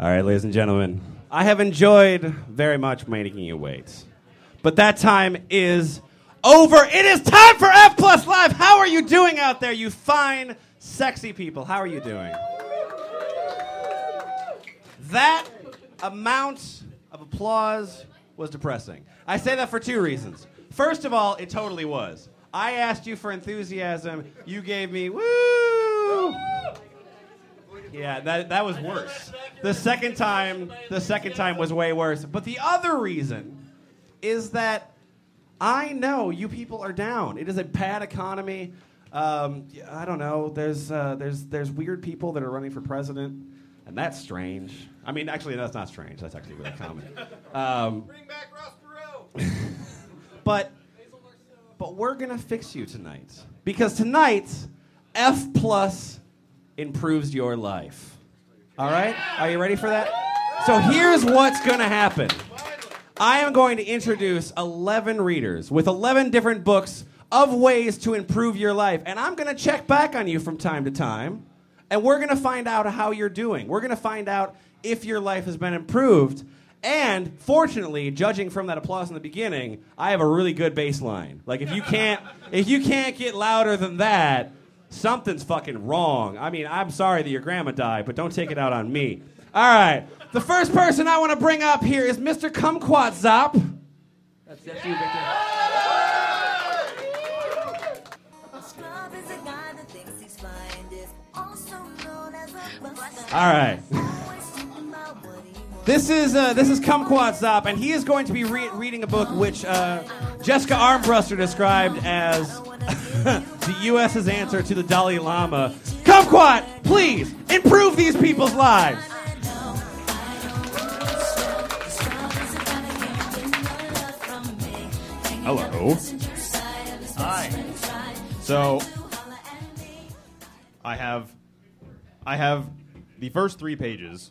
All right, ladies and gentlemen, I have enjoyed very much making you wait. But that time is over. It is time for F Plus Live. How are you doing out there, you fine, sexy people? How are you doing? That amount of applause was depressing. I say that for two reasons. First of all, it totally was. I asked you for enthusiasm. You gave me woo. Yeah, that, that was worse. The second time, the second time was way worse. But the other reason is that I know you people are down. It is a bad economy. Um, I don't know. There's uh, there's there's weird people that are running for president, and that's strange. I mean, actually, that's not strange. That's actually really common. Um, Bring back Ross Perot. but but we're gonna fix you tonight because tonight F plus improves your life. All right? Are you ready for that? So here's what's gonna happen. I am going to introduce 11 readers with 11 different books of ways to improve your life, and I'm gonna check back on you from time to time, and we're gonna find out how you're doing. We're gonna find out if your life has been improved. And fortunately, judging from that applause in the beginning, I have a really good baseline. Like if you can't if you can't get louder than that, something's fucking wrong. I mean, I'm sorry that your grandma died, but don't take it out on me. All right. The first person I want to bring up here is Mr. Kumquatxop. That's, that's you, Victor. Scrub is This is uh, this is Kumquatxop, and he is going to be re- reading a book which uh, Jessica Armbruster described as the U.S.'s answer to the Dalai Lama. Kumquat, please improve these people's lives. Hello. Hi. So I have I have the first three pages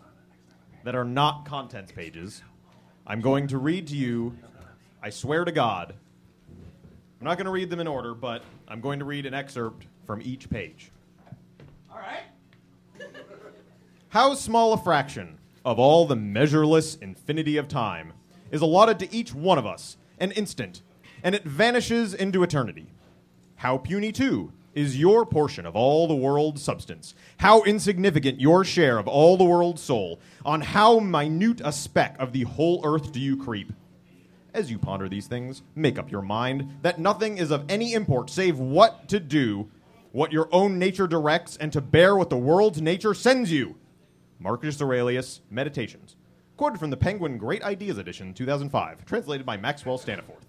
that are not contents pages. I'm going to read to you, I swear to God. I'm not going to read them in order, but I'm going to read an excerpt from each page. All right. How small a fraction of all the measureless infinity of time is allotted to each one of us, an instant, and it vanishes into eternity. How puny, too, is your portion of all the world's substance. How insignificant your share of all the world's soul. On how minute a speck of the whole earth do you creep? As you ponder these things, make up your mind that nothing is of any import save what to do, what your own nature directs, and to bear what the world's nature sends you. Marcus Aurelius, Meditations. Quoted from the Penguin Great Ideas Edition, 2005. Translated by Maxwell Staniforth.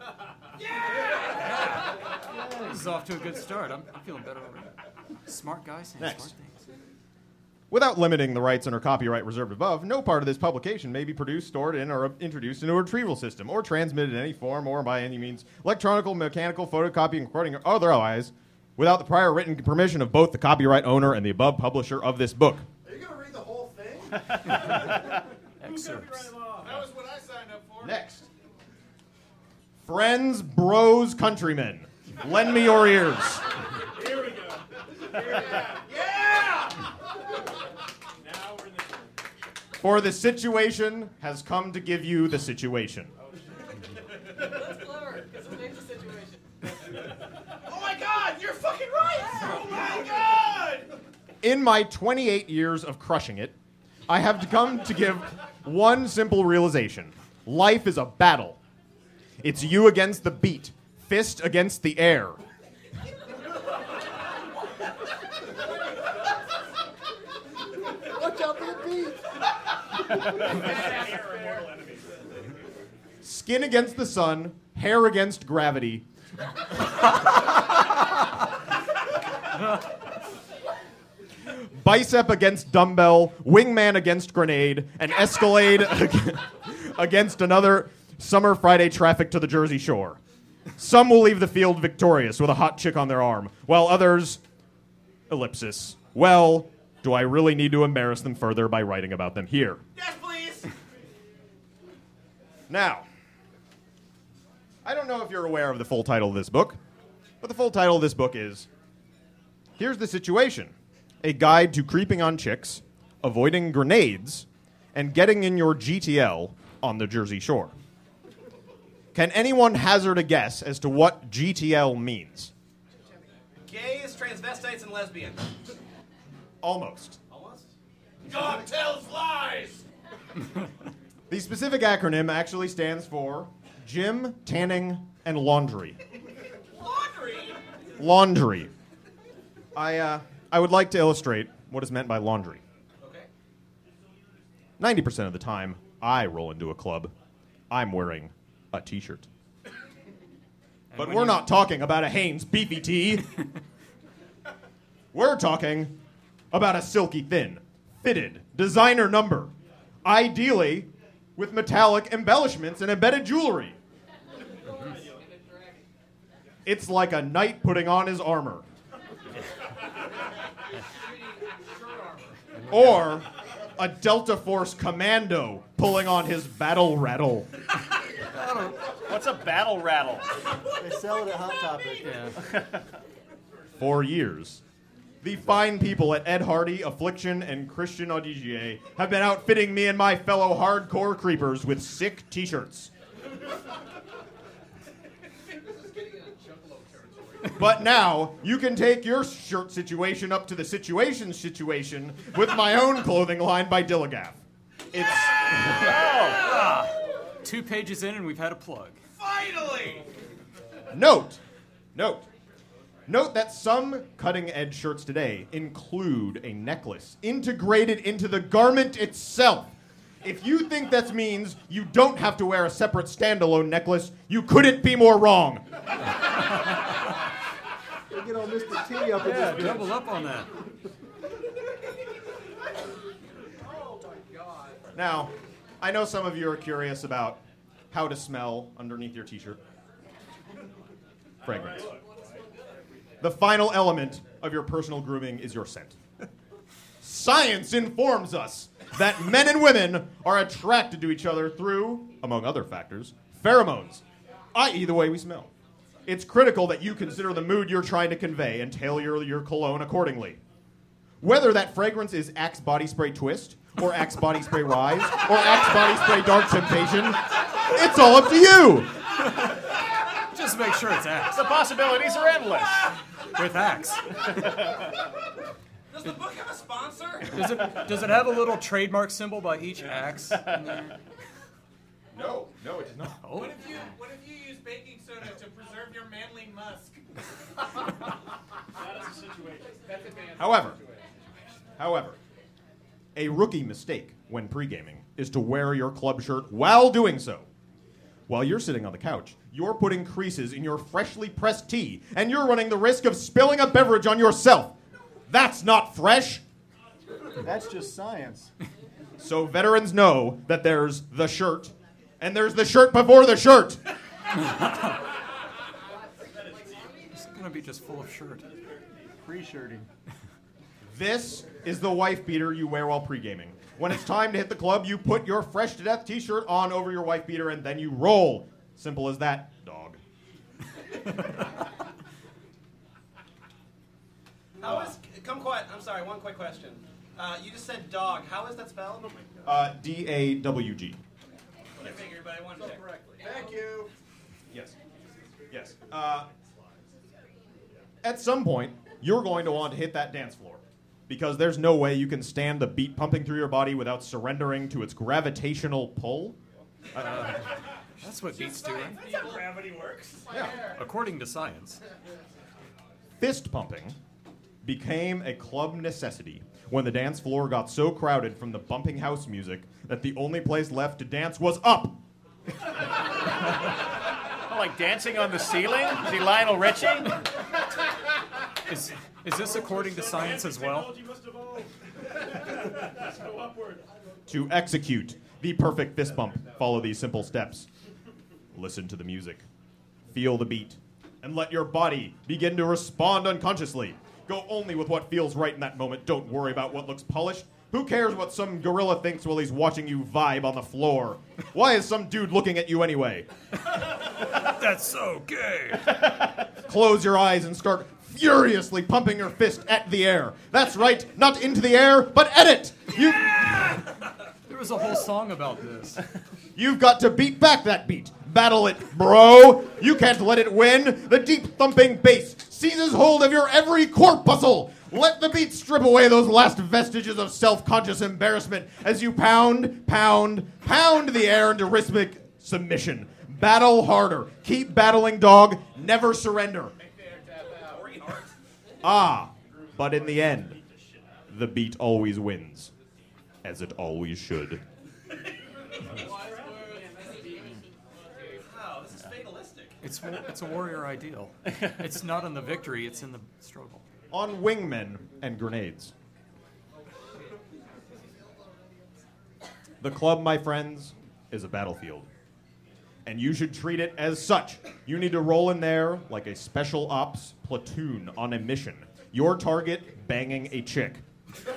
This is off to a good start. I'm, I'm feeling better already. Smart guys saying Next. smart things. Without limiting the rights under copyright reserved above, no part of this publication may be produced, stored in, or introduced into a retrieval system, or transmitted in any form or by any means, electronical, mechanical, photocopying, recording, or otherwise, without the prior written permission of both the copyright owner and the above publisher of this book. Are you gonna read the whole thing? Excerpts. That was what I signed up for. Next. Friends, bros, countrymen, lend me your ears. Here we go. Here we go. yeah. Now we're next. For the situation has come to give you the situation. That's clever, because it makes a situation. Oh my God, you're fucking right. Oh my God. In my 28 years of crushing it, I have come to give one simple realization life is a battle. It's you against the beat, fist against the air. Watch out for the beat. Skin against the sun, hair against gravity. Bicep against dumbbell, wingman against grenade, and Escalade against another summer Friday traffic to the Jersey Shore. Some will leave the field victorious with a hot chick on their arm, while others, ellipsis. Well, do I really need to embarrass them further by writing about them here? Yes, please. Now, I don't know if you're aware of the full title of this book, but the full title of this book is Here's the Situation A Guide to Creeping on Chicks, avoiding grenades, and getting in your GTL on the Jersey Shore. Can anyone hazard a guess as to what GTL means? Gays, transvestites, and lesbians. Almost. Almost. God tells lies. The specific acronym actually stands for gym, tanning, and laundry. Laundry. Laundry. I, uh, I would like to illustrate what is meant by laundry. Okay. 90% of the time I roll into a club, I'm wearing a t shirt. But we're you- not talking about a Hanes beefy tee. we're talking about a silky thin, fitted, designer number. Ideally, with metallic embellishments and embedded jewelry. It's like a knight putting on his armor. or a Delta Force commando pulling on his battle rattle. What's a battle rattle? They sell it at Hot Topic. Yeah. For years, the fine people at Ed Hardy, Affliction, and Christian Audigier have been outfitting me and my fellow hardcore creepers with sick t shirts. But now you can take your shirt situation up to the situation situation with my own clothing line by Dilligaff. It's oh, ah. Two pages in, and we've had a plug. Finally. Note, note, note that some cutting edge shirts today include a necklace integrated into the garment itself. If you think that means you don't have to wear a separate standalone necklace, you couldn't be more wrong. They get all Mr. T up in Yeah, this bitch. double up on that. Oh my god. Now, I know some of you are curious about how to smell underneath your t shirt. Fragrance. The final element of your personal grooming is your scent. Science informs us that men and women are attracted to each other through, among other factors, pheromones, i.e., the way we smell. It's critical that you consider the mood you're trying to convey and tailor your, your cologne accordingly. Whether that fragrance is Axe Body Spray Twist, or Axe Body Spray Rise, or Axe Body Spray Dark Temptation, it's all up to you. Just make sure it's Axe. The possibilities are endless. With Axe. Does the book have a sponsor? Does it, does it have a little trademark symbol by each Axe? in there? No, no, it does not. Oh, What if you What if you use baking soda to preserve your manly musk? However, however, a rookie mistake when pre-gaming is to wear your club shirt while doing so. While you're sitting on the couch, you're putting creases in your freshly pressed tea, and you're running the risk of spilling a beverage on yourself. That's not fresh. That's just science. So veterans know that there's the shirt, and there's the shirt before the shirt. it's gonna be just full of shirt. Free shirting. This is the wife beater you wear while pre-gaming. When it's time to hit the club, you put your fresh to death t-shirt on over your wife beater and then you roll. Simple as that, dog. How is Kumquat? I'm sorry. One quick question. Uh, you just said dog. How is that spelled? Uh, D A W G. I figured, but I wanted to check. Thank you. Yes. Yes. Uh, at some point, you're going to want to hit that dance floor because there's no way you can stand the beat pumping through your body without surrendering to its gravitational pull. That's what beats do, right? That's how gravity works. Yeah. According to science. Fist pumping became a club necessity when the dance floor got so crowded from the bumping house music that the only place left to dance was up. Like dancing on the ceiling? Is he Lionel Richie? Is, is this according to science as well? To execute the perfect fist bump, follow these simple steps. Listen to the music, feel the beat, and let your body begin to respond unconsciously. Go only with what feels right in that moment. Don't worry about what looks polished. Who cares what some gorilla thinks while he's watching you vibe on the floor? Why is some dude looking at you anyway? That's so gay. Close your eyes and start furiously pumping your fist at the air. That's right, not into the air, but at it. You, There was a whole song about this. you've got to beat back that beat. Battle it, bro. You can't let it win. The deep thumping bass seizes hold of your every corpuscle. Let the beat strip away those last vestiges of self conscious embarrassment as you pound, pound, pound the air into rhythmic submission. Battle harder. Keep battling, dog. Never surrender. Ah, but in the end, the beat always wins, as it always should. It's it's a warrior ideal. It's not in the victory; it's in the struggle. On wingmen and grenades. The club, my friends, is a battlefield. And you should treat it as such. You need to roll in there like a special ops platoon on a mission. Your target, banging a chick.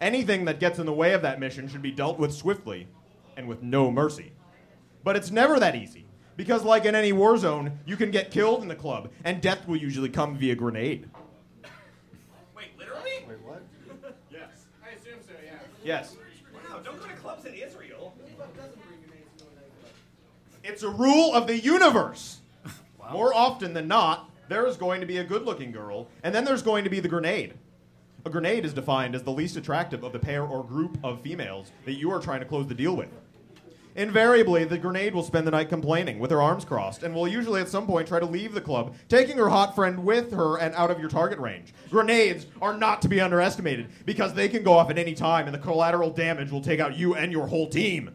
Anything that gets in the way of that mission should be dealt with swiftly and with no mercy. But it's never that easy. Because, like in any war zone, you can get killed in the club, and death will usually come via grenade. Wait, literally? Wait, what? Yes. I assume so, yeah. Yes. Wow, don't go to clubs in Israel. It's a rule of the universe. More often than not, there is going to be a good looking girl, and then there's going to be the grenade. A grenade is defined as the least attractive of the pair or group of females that you are trying to close the deal with. Invariably, the grenade will spend the night complaining with her arms crossed and will usually at some point try to leave the club, taking her hot friend with her and out of your target range. Grenades are not to be underestimated because they can go off at any time and the collateral damage will take out you and your whole team.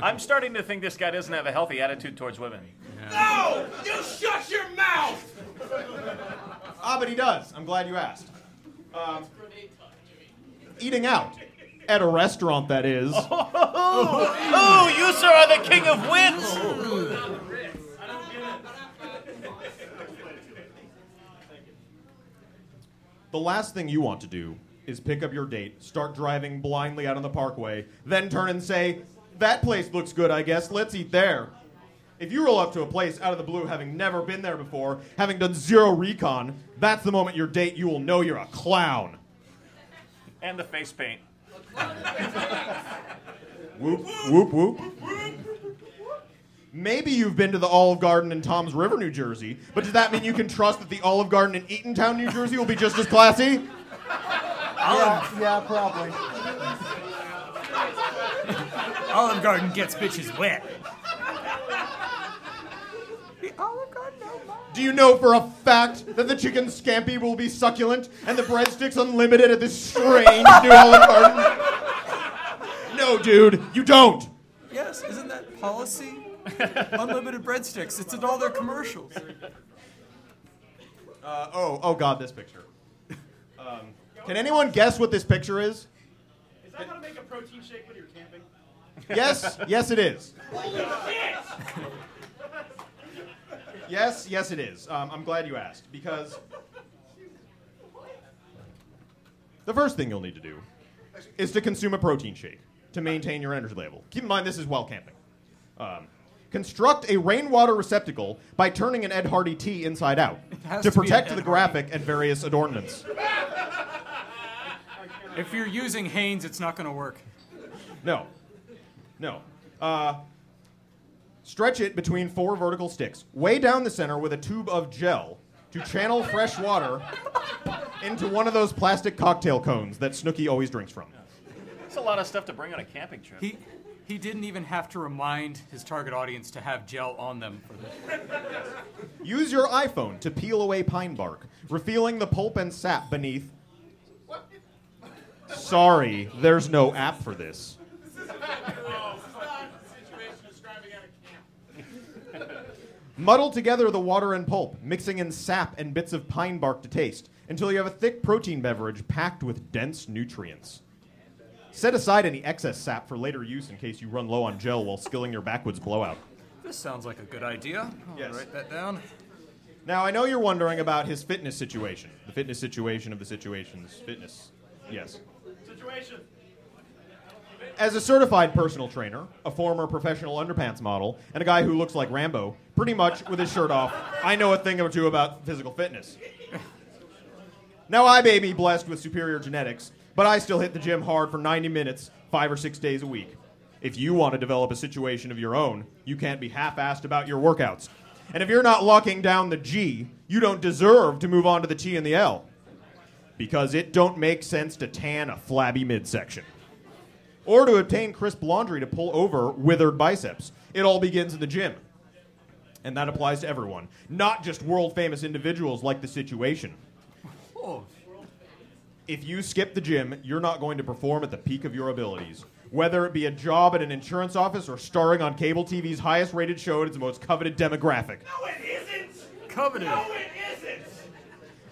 I'm starting to think this guy doesn't have a healthy attitude towards women. No! You shut your mouth! Ah, but he does. I'm glad you asked. Um, eating out. At a restaurant, that is. Oh, you sir are the king of wins. The last thing you want to do is pick up your date, start driving blindly out on the parkway, then turn and say, That place looks good, I guess. Let's eat there. If you roll up to a place out of the blue having never been there before, having done zero recon, that's the moment your date you will know you're a clown. And the face paint. Whoop, whoop, whoop. Maybe you've been to the Olive Garden in Toms River, New Jersey, but does that mean you can trust that the Olive Garden in Eatontown, New Jersey will be just as classy? Yeah, yeah, probably. Olive Garden gets bitches wet. Do you know for a fact that the chicken scampi will be succulent and the breadsticks unlimited at this strange new Olive Garden? No, dude, you don't. Yes, isn't that policy? Unlimited breadsticks. It's in all their commercials. Uh, oh, oh God, this picture. Um, can anyone guess what this picture is? Is that how to make a protein shake when you're camping? Yes, yes, it is. Yes, yes, it is. Um, I'm glad you asked because the first thing you'll need to do is to consume a protein shake to maintain your energy level. Keep in mind, this is while camping. Um, construct a rainwater receptacle by turning an Ed Hardy tea inside out to to protect the graphic and various adornments. If you're using Hanes, it's not going to work. No. No. Uh, stretch it between four vertical sticks, way down the center with a tube of gel to channel fresh water into one of those plastic cocktail cones that Snooki always drinks from. That's a lot of stuff to bring on a camping trip. He he didn't even have to remind his target audience to have gel on them for this. Use your iPhone to peel away pine bark, revealing the pulp and sap beneath. Sorry, there's no app for this. Situation describing at a camp. Muddle together the water and pulp, mixing in sap and bits of pine bark to taste, until you have a thick protein beverage packed with dense nutrients. Set aside any excess sap for later use in case you run low on gel while skilling your backwoods blowout. This sounds like a good idea. I'll Yes. write that down. Now, I know you're wondering about his fitness situation. The fitness situation of the situations. Fitness. Yes. As a certified personal trainer, a former professional underpants model, and a guy who looks like Rambo, pretty much with his shirt off, I know a thing or two about physical fitness. Now, I may be blessed with superior genetics, but I still hit the gym hard for 90 minutes, five or six days a week. If you want to develop a situation of your own, you can't be half assed about your workouts. And if you're not locking down the G, you don't deserve to move on to the T and the L. Because it don't make sense to tan a flabby midsection. Or to obtain crisp laundry to pull over withered biceps. It all begins in the gym. And that applies to everyone, not just world famous individuals like the situation. If you skip the gym, you're not going to perform at the peak of your abilities. Whether it be a job at an insurance office or starring on cable TV's highest rated show at its most coveted demographic. No, it isn't. Coveted. No, it isn't.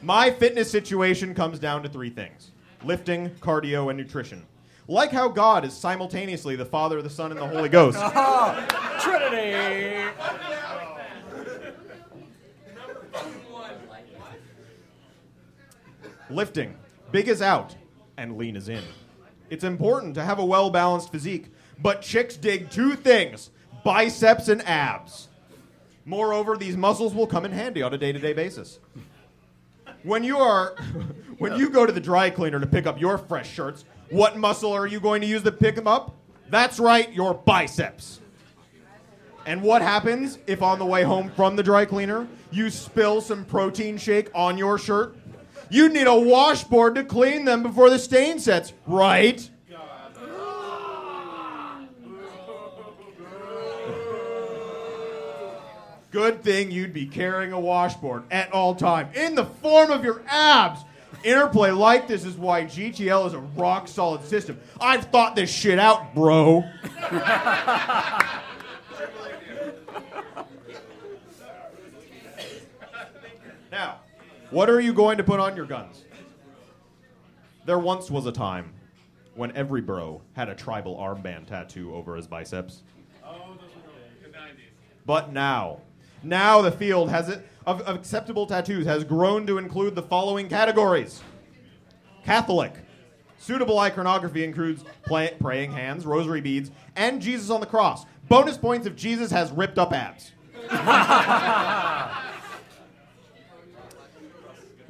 My fitness situation comes down to three things lifting, cardio, and nutrition. Like how God is simultaneously the Father, the Son, and the Holy Ghost. Trinity. Lifting. Big is out and lean is in. It's important to have a well balanced physique, but chicks dig two things biceps and abs. Moreover, these muscles will come in handy on a day to day basis. When you are when you go to the dry cleaner to pick up your fresh shirts, what muscle are you going to use to pick them up? That's right, your biceps. And what happens if on the way home from the dry cleaner you spill some protein shake on your shirt? You need a washboard to clean them before the stain sets, right? Good thing you'd be carrying a washboard at all time in the form of your abs. Interplay like this is why GTL is a rock solid system. I've thought this shit out, bro. Now, what are you going to put on your guns? There once was a time when every bro had a tribal armband tattoo over his biceps. But now, now the field has it of, of acceptable tattoos has grown to include the following categories: Catholic. Suitable iconography includes play, praying hands, rosary beads, and Jesus on the cross. Bonus points if Jesus has ripped up abs.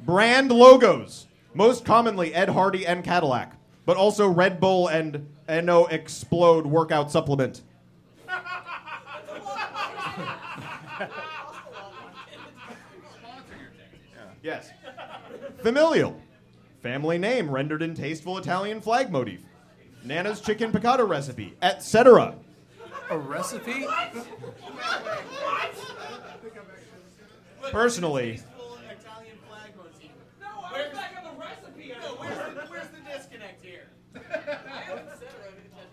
Brand logos. Most commonly Ed Hardy and Cadillac, but also Red Bull and NO-Xplode workout supplement. Yes. Familial. Family name rendered in tasteful Italian flag motif. Nana's chicken piccata recipe, etc. A recipe? Personally, Italian flag. No, I was back on the recipe. No, where's the, where's the disconnect here?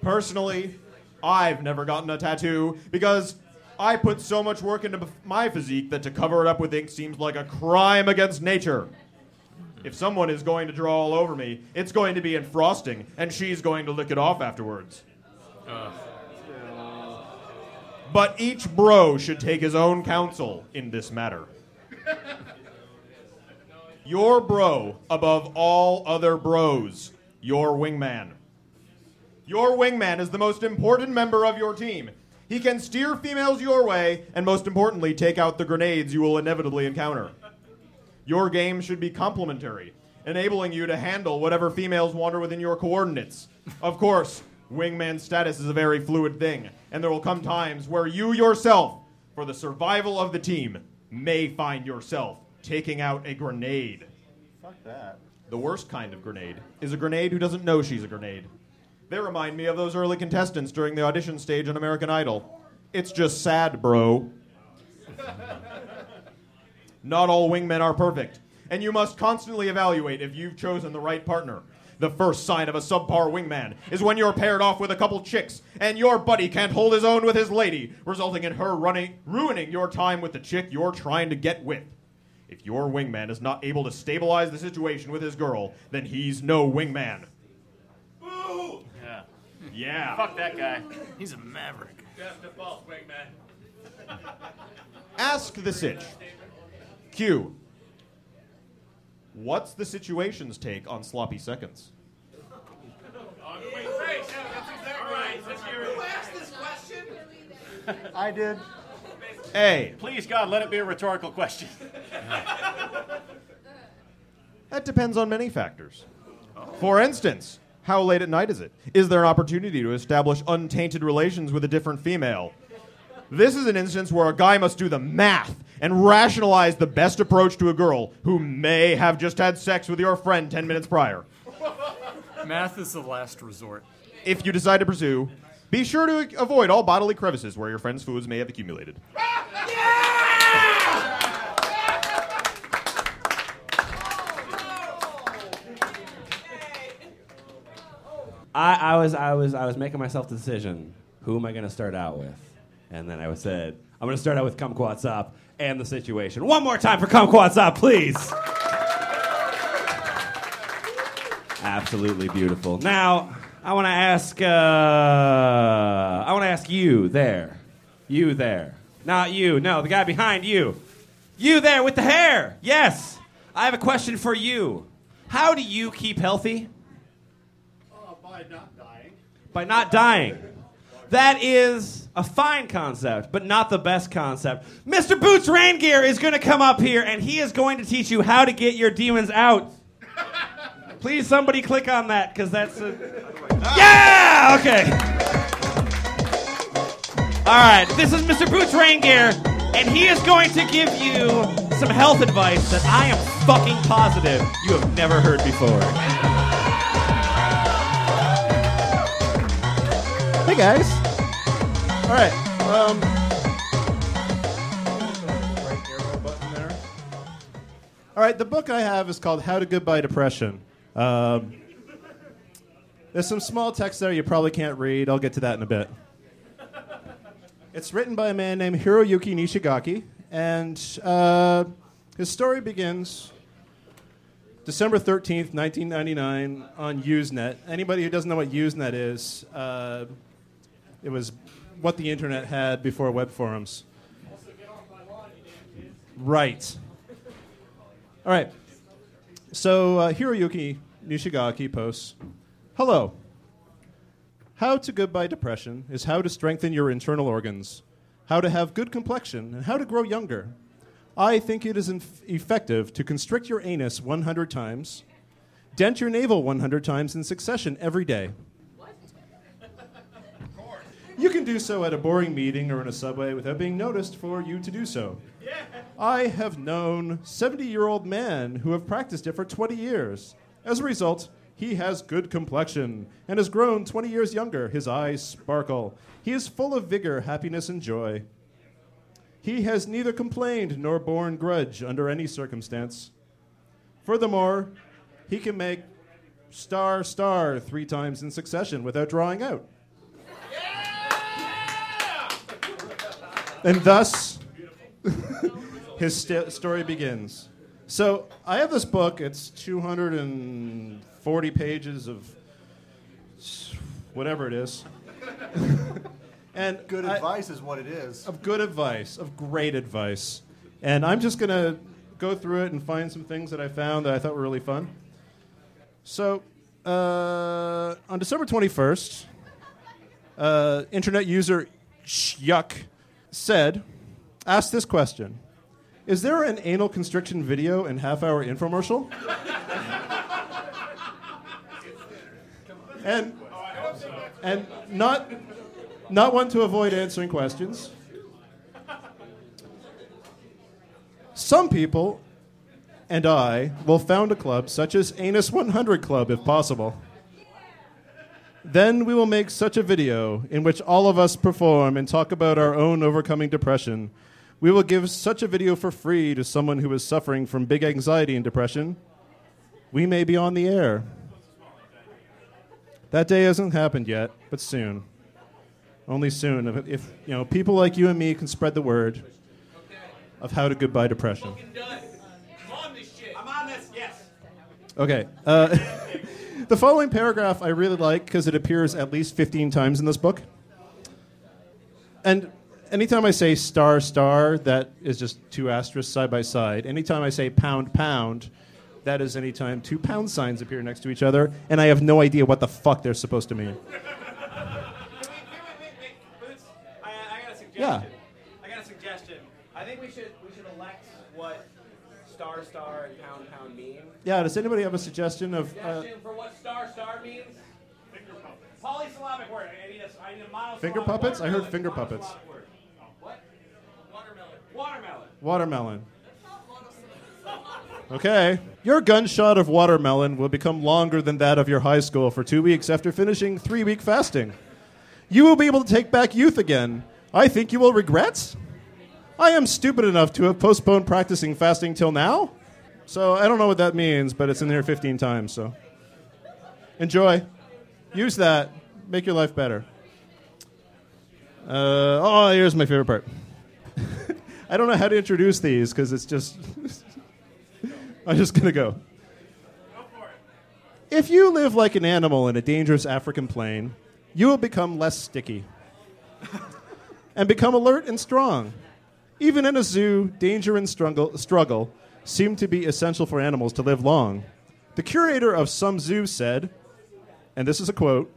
Personally, I've never gotten a tattoo because I put so much work into my physique that to cover it up with ink seems like a crime against nature. If someone is going to draw all over me, it's going to be in frosting, and she's going to lick it off afterwards. But each bro should take his own counsel in this matter. Your bro above all other bros, your wingman. Your wingman is the most important member of your team. He can steer females your way, and most importantly, take out the grenades you will inevitably encounter. Your game should be complementary, enabling you to handle whatever females wander within your coordinates. Of course, wingman status is a very fluid thing, and there will come times where you yourself, for the survival of the team, may find yourself taking out a grenade. Fuck that. The worst kind of grenade is a grenade who doesn't know she's a grenade. They remind me of those early contestants during the audition stage on American Idol. It's just sad, bro. Not all wingmen are perfect, and you must constantly evaluate if you've chosen the right partner. The first sign of a subpar wingman is when you're paired off with a couple chicks and your buddy can't hold his own with his lady, resulting in her running, ruining your time with the chick you're trying to get with. If your wingman is not able to stabilize the situation with his girl, then he's no wingman. Boo! Yeah. Yeah. Fuck that guy. He's a maverick. Death to false, wingman. Ask the sitch. Q. What's the situation's take on sloppy seconds? On the way. Great. Yeah, that's exactly right. Let's hear it. Who asked this question? I did. A. Please, God, let it be a rhetorical question. That depends on many factors. For instance, how late at night is it? Is there an opportunity to establish untainted relations with a different female? This is an instance where a guy must do the math and rationalize the best approach to a girl who may have just had sex with your friend 10 minutes prior. Math is the last resort. If you decide to pursue, be sure to avoid all bodily crevices where your friend's foods may have accumulated. I, I was I was I was making myself the decision. Who am I going to start out with? And then I said, I'm going to start out with Kumquatxop and the situation. One more time for Kumquatxop, please. Absolutely beautiful. Now, I want to ask. Uh, I want to ask you there, you there, not you. No, the guy behind you. You there with the hair. Yes. I have a question for you. How do you keep healthy? By not dying. by not dying. That is a fine concept, but not the best concept. Mr. Boots Raingear is going to come up here and he is going to teach you how to get your demons out. Please, somebody click on that because that's a. Yeah! Okay. All right, this is Mr. Boots Raingear, and he is going to give you some health advice that I am fucking positive you have never heard before. Guys. All right. Um. All right. The book I have is called How to Goodbye Depression. Um, there's some small text there you probably can't read. I'll get to that in a bit. It's written by a man named Hiroyuki Nishigaki, and uh, his story begins December 13th, 1999, on Usenet. Anybody who doesn't know what Usenet is, uh, it was what the internet had before web forums. Right. All right. So uh, Hiroyuki Nishigaki posts Hello. How to goodbye depression is how to strengthen your internal organs, how to have good complexion, and how to grow younger. I think it is inf- effective to constrict your anus 100 times, dent your navel 100 times in succession every day. You can do so at a boring meeting or in a subway without being noticed for you to do so. I have known 70 year old men who have practiced it for 20 years. As a result, he has good complexion and has grown 20 years younger. His eyes sparkle. He is full of vigor, happiness, and joy. He has neither complained nor borne grudge under any circumstance. Furthermore, he can make star star three times in succession without drawing out. And thus, his st- story begins. So I have this book. It's 240 pages of whatever it is. and Good I- advice is what it is. of good advice, of great advice. And I'm just going to go through it and find some things that I found that I thought were really fun. So, uh, on December 21st, uh, internet user Shyuk said, asked this question Is there an anal constriction video and half hour infomercial? and and not not one to avoid answering questions. Some people and I will found a club such as Anus 100 Club if possible. Then we will make such a video in which all of us perform and talk about our own overcoming depression. We will give such a video for free to someone who is suffering from big anxiety and depression. We may be on the air. That day hasn't happened yet, but soon. Only soon. If, if you know people like you and me can spread the word of how to goodbye depression. I'm on this, yes. Okay. Uh, the following paragraph I really like because it appears at least 15 times in this book. And anytime I say star, star, that is just two asterisks side by side. Anytime I say pound, pound, that is anytime two pound signs appear next to each other, and I have no idea what the fuck they're supposed to mean. Yeah. I got a suggestion. I think we should we should elect what star star and pound pound mean? Yeah, does anybody have a suggestion of. Uh, Suggestion for what star star means? Finger puppets. Polysyllabic word. I need a, I need a monosyllabic Finger puppets? I heard Watermelon. finger puppets. Monosyllabic word. What? Watermelon. Watermelon. Watermelon. Okay. Your gunshot of watermelon will become longer than that of your high school for two weeks after finishing three week fasting. You will be able to take back youth again. I think you will regret. I am stupid enough to have postponed practicing fasting till now. So I don't know what that means, but it's in there 15 times, so. Enjoy. Use that. Make your life better. Uh, oh, here's my favorite part. I don't know how to introduce these because it's just. I'm just going to go. If you live like an animal in a dangerous African plain, you will become less sticky and become alert and strong. Even in a zoo, danger and struggle, struggle seem to be essential for animals to live long. The curator of some zoo said, and this is a quote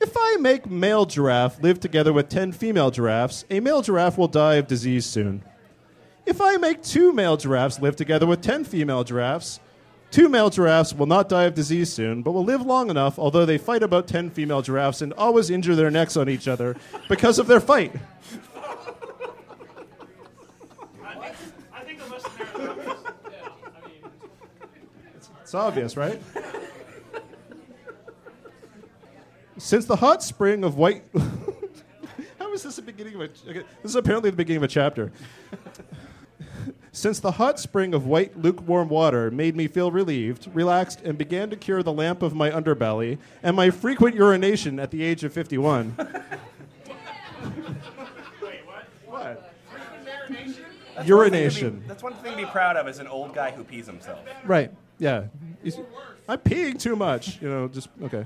If I make male giraffe live together with 10 female giraffes, a male giraffe will die of disease soon. If I make two male giraffes live together with 10 female giraffes, two male giraffes will not die of disease soon, but will live long enough, although they fight about 10 female giraffes and always injure their necks on each other because of their fight. I think the listeners. It's obvious, right? Since the hot spring of white. How is this the beginning of a. Okay, this is apparently the beginning of a chapter. Since the hot spring of white, lukewarm water made me feel relieved, relaxed, and began to cure the lamp of my underbelly and my frequent urination at the age of 51. what? Urination. Urination. That's one thing to be proud of as an old guy who pees himself. Right. Yeah. He's- I'm peeing too much. You know, just okay.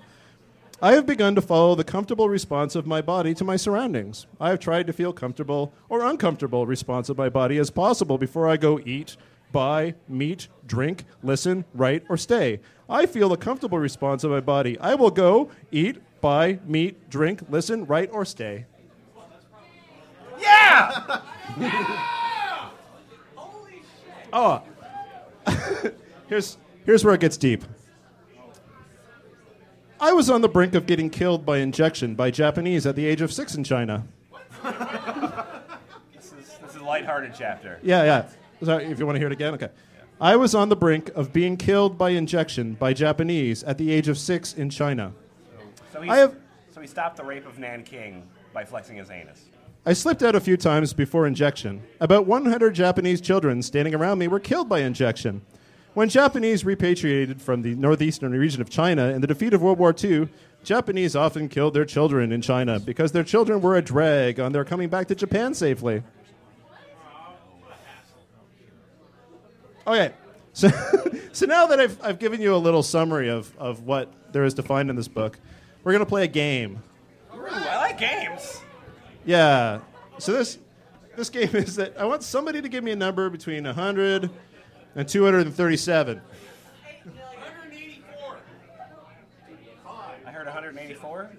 I have begun to follow the comfortable response of my body to my surroundings. I have tried to feel comfortable or uncomfortable response of my body as possible before I go eat, buy, meet, drink, listen, write, or stay. I feel a comfortable response of my body. I will go, eat, buy, meet, drink, listen, write, or stay. Yeah! Holy shit! Oh, here's here's where it gets deep. I was on the brink of getting killed by injection by Japanese at the age of six in China. This is, this is a lighthearted chapter. Yeah, yeah. Sorry, if you want to hear it again, okay. I was on the brink of being killed by injection by Japanese at the age of six in China. So he, I have- so he stopped the rape of Nanking by flexing his anus. I slipped out a few times before injection. About 100 Japanese children standing around me were killed by injection. When Japanese repatriated from the northeastern region of China in the defeat of World War II, Japanese often killed their children in China because their children were a drag on their coming back to Japan safely. Okay, so, so now that I've, I've given you a little summary of, of what there is to find in this book, we're going to play a game. Ooh, I like games. Yeah. So this this game is that I want somebody to give me a number between 100 and 237. 184. I heard 184.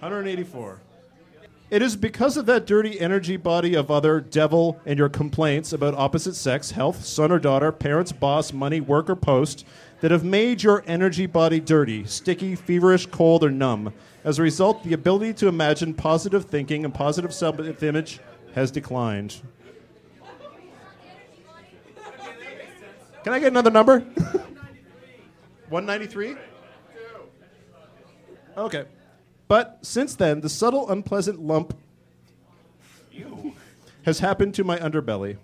184. It is because of that dirty energy body of other devil and your complaints about opposite sex, health, son or daughter, parents, boss, money, work, or post that have made your energy body dirty, sticky, feverish, cold, or numb. As a result, the ability to imagine positive thinking and positive self image has declined. Can I get another number? 193? Okay. But since then, the subtle, unpleasant lump has happened to my underbelly.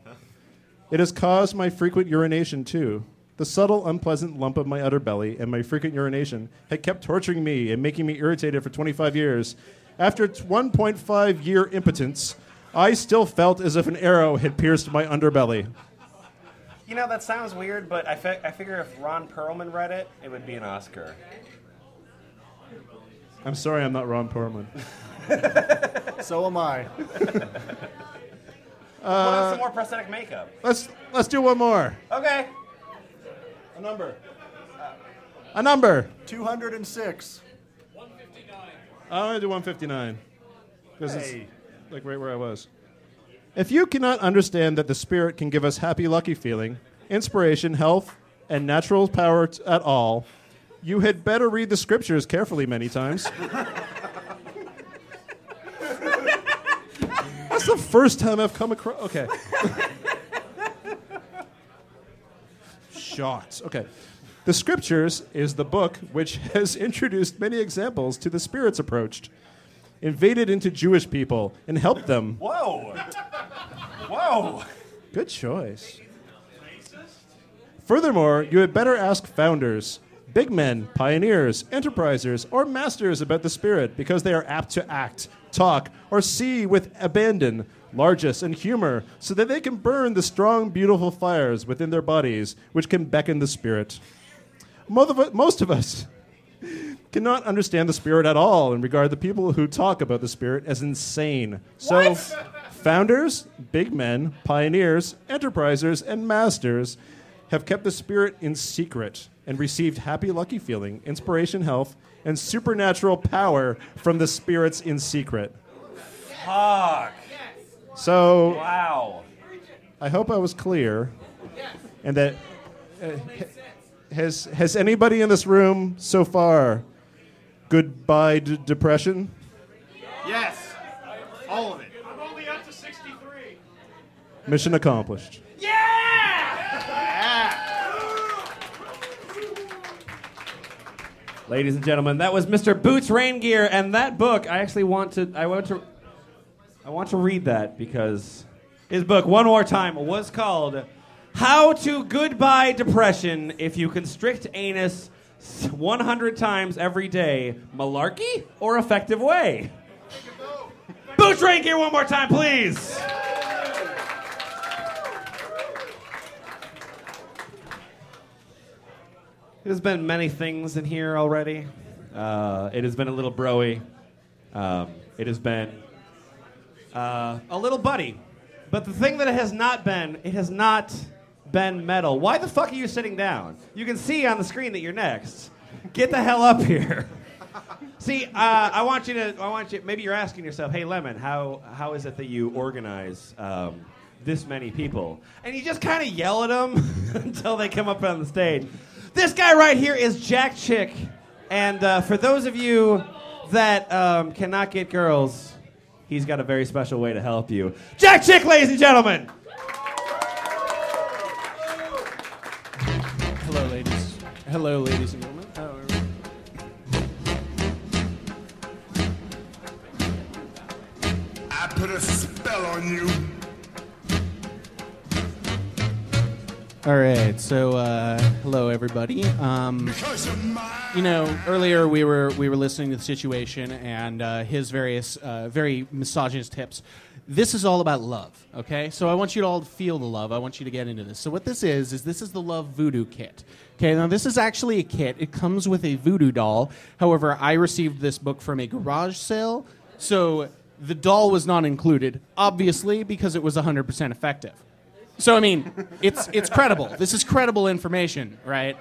It has caused my frequent urination, too. The subtle, unpleasant lump of my underbelly and my frequent urination had kept torturing me and making me irritated for 25 years. After its 1.5 year impotence, I still felt as if an arrow had pierced my underbelly. You know, that sounds weird, but I, fi- I figure if Ron Perlman read it, it would be an Oscar. I'm sorry I'm not Ron Perlman. So am I. Put on some uh, more prosthetic makeup. Let's, let's do one more. Okay. A number. A number. Two hundred and six. One fifty nine. I'm going to do 159. Because Hey. it's like right where I was. If you cannot understand that the spirit can give us happy, lucky feeling, inspiration, health, and natural power t- at all, you had better read the scriptures carefully many times. That's the first time I've come across. Okay. Shots. Okay. The scriptures is the book which has introduced many examples to the Spirit's approach, invaded into Jewish people, and helped them. Whoa. Whoa. Good choice. Furthermore, you had better ask founders, big men, pioneers, enterprisers, or masters about the Spirit because they are apt to act, talk, or see with abandon, largesse, and humor so that they can burn the strong, beautiful fires within their bodies which can beckon the Spirit. Most of, most of us cannot understand the Spirit at all and regard the people who talk about the Spirit as insane. So, founders, big men, pioneers, enterprisers, and masters have kept the Spirit in secret and received happy, lucky feeling, inspiration, health, and supernatural power from the spirits in secret. Fuck. So, Wow. I hope I was clear, and that uh, has has anybody in this room so far goodbye d- depression? Yes. All of it. I'm only up to 63. Mission accomplished. Yeah! Ladies and gentlemen, that was Mr. Boots Raingear, and that book I actually want to I want to I want to read that because his book one more time was called How to Goodbye Depression If You Constrict Anus 100 Times Every Day, Malarkey or Effective Way. Boots Raingear one more time, please. Has been many things in here already. Uh, it has been a little broy. Um, it has been uh, a little buddy. But the thing that it has not been, it has not been metal. Why the fuck are you sitting down? You can see on the screen that you're next. Get the hell up here. See, uh, I want you to. I want you. Maybe you're asking yourself, "Hey, Lemon, how how is it that you organize um, this many people?" And you just kind of yell at them until they come up on the stage. This guy right here is Jack Chick, and uh, for those of you that um, cannot get girls, he's got a very special way to help you. Jack Chick, ladies and gentlemen. Hello, ladies and gentlemen. How are we? I put a spell on you. All right. So, uh, hello, everybody. Um, you know, earlier we were we were listening to the situation and uh, his various uh, very misogynist tips. This is all about love, okay? So I want you to all feel the love. I want you to get into this. So what this is is this is the Love Voodoo Kit. Okay, now this is actually a kit. It comes with a voodoo doll. However, I received this book from a garage sale, so the doll was not included, obviously, because it was 100% effective. So I mean, it's it's credible. This is credible information, right?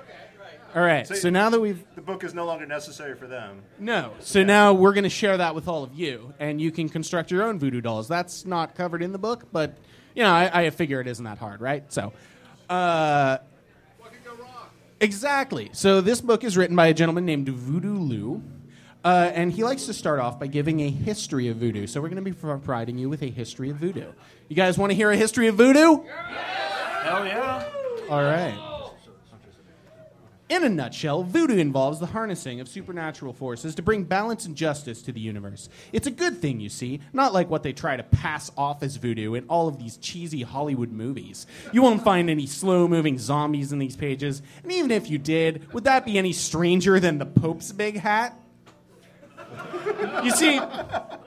All right. So now that we've The book is no longer necessary for them. no. So now we're going to share that with all of you, and you can construct your own voodoo dolls. That's not covered in the book, but you know, I, I figure it isn't that hard, right? So, uh, exactly. So this book is written by a gentleman named Voodoo Lou. Uh, and he likes to start off by giving a history of voodoo. So we're going to be providing you with a history of voodoo. You guys want to hear a history of voodoo? Hell yeah. All right. In a nutshell, voodoo involves the harnessing of supernatural forces to bring balance and justice to the universe. It's a good thing, you see, not like what they try to pass off as voodoo in all of these cheesy Hollywood movies. You won't find any slow moving zombies in these pages, and even if you did, would that be any stranger than the Pope's big hat? You see,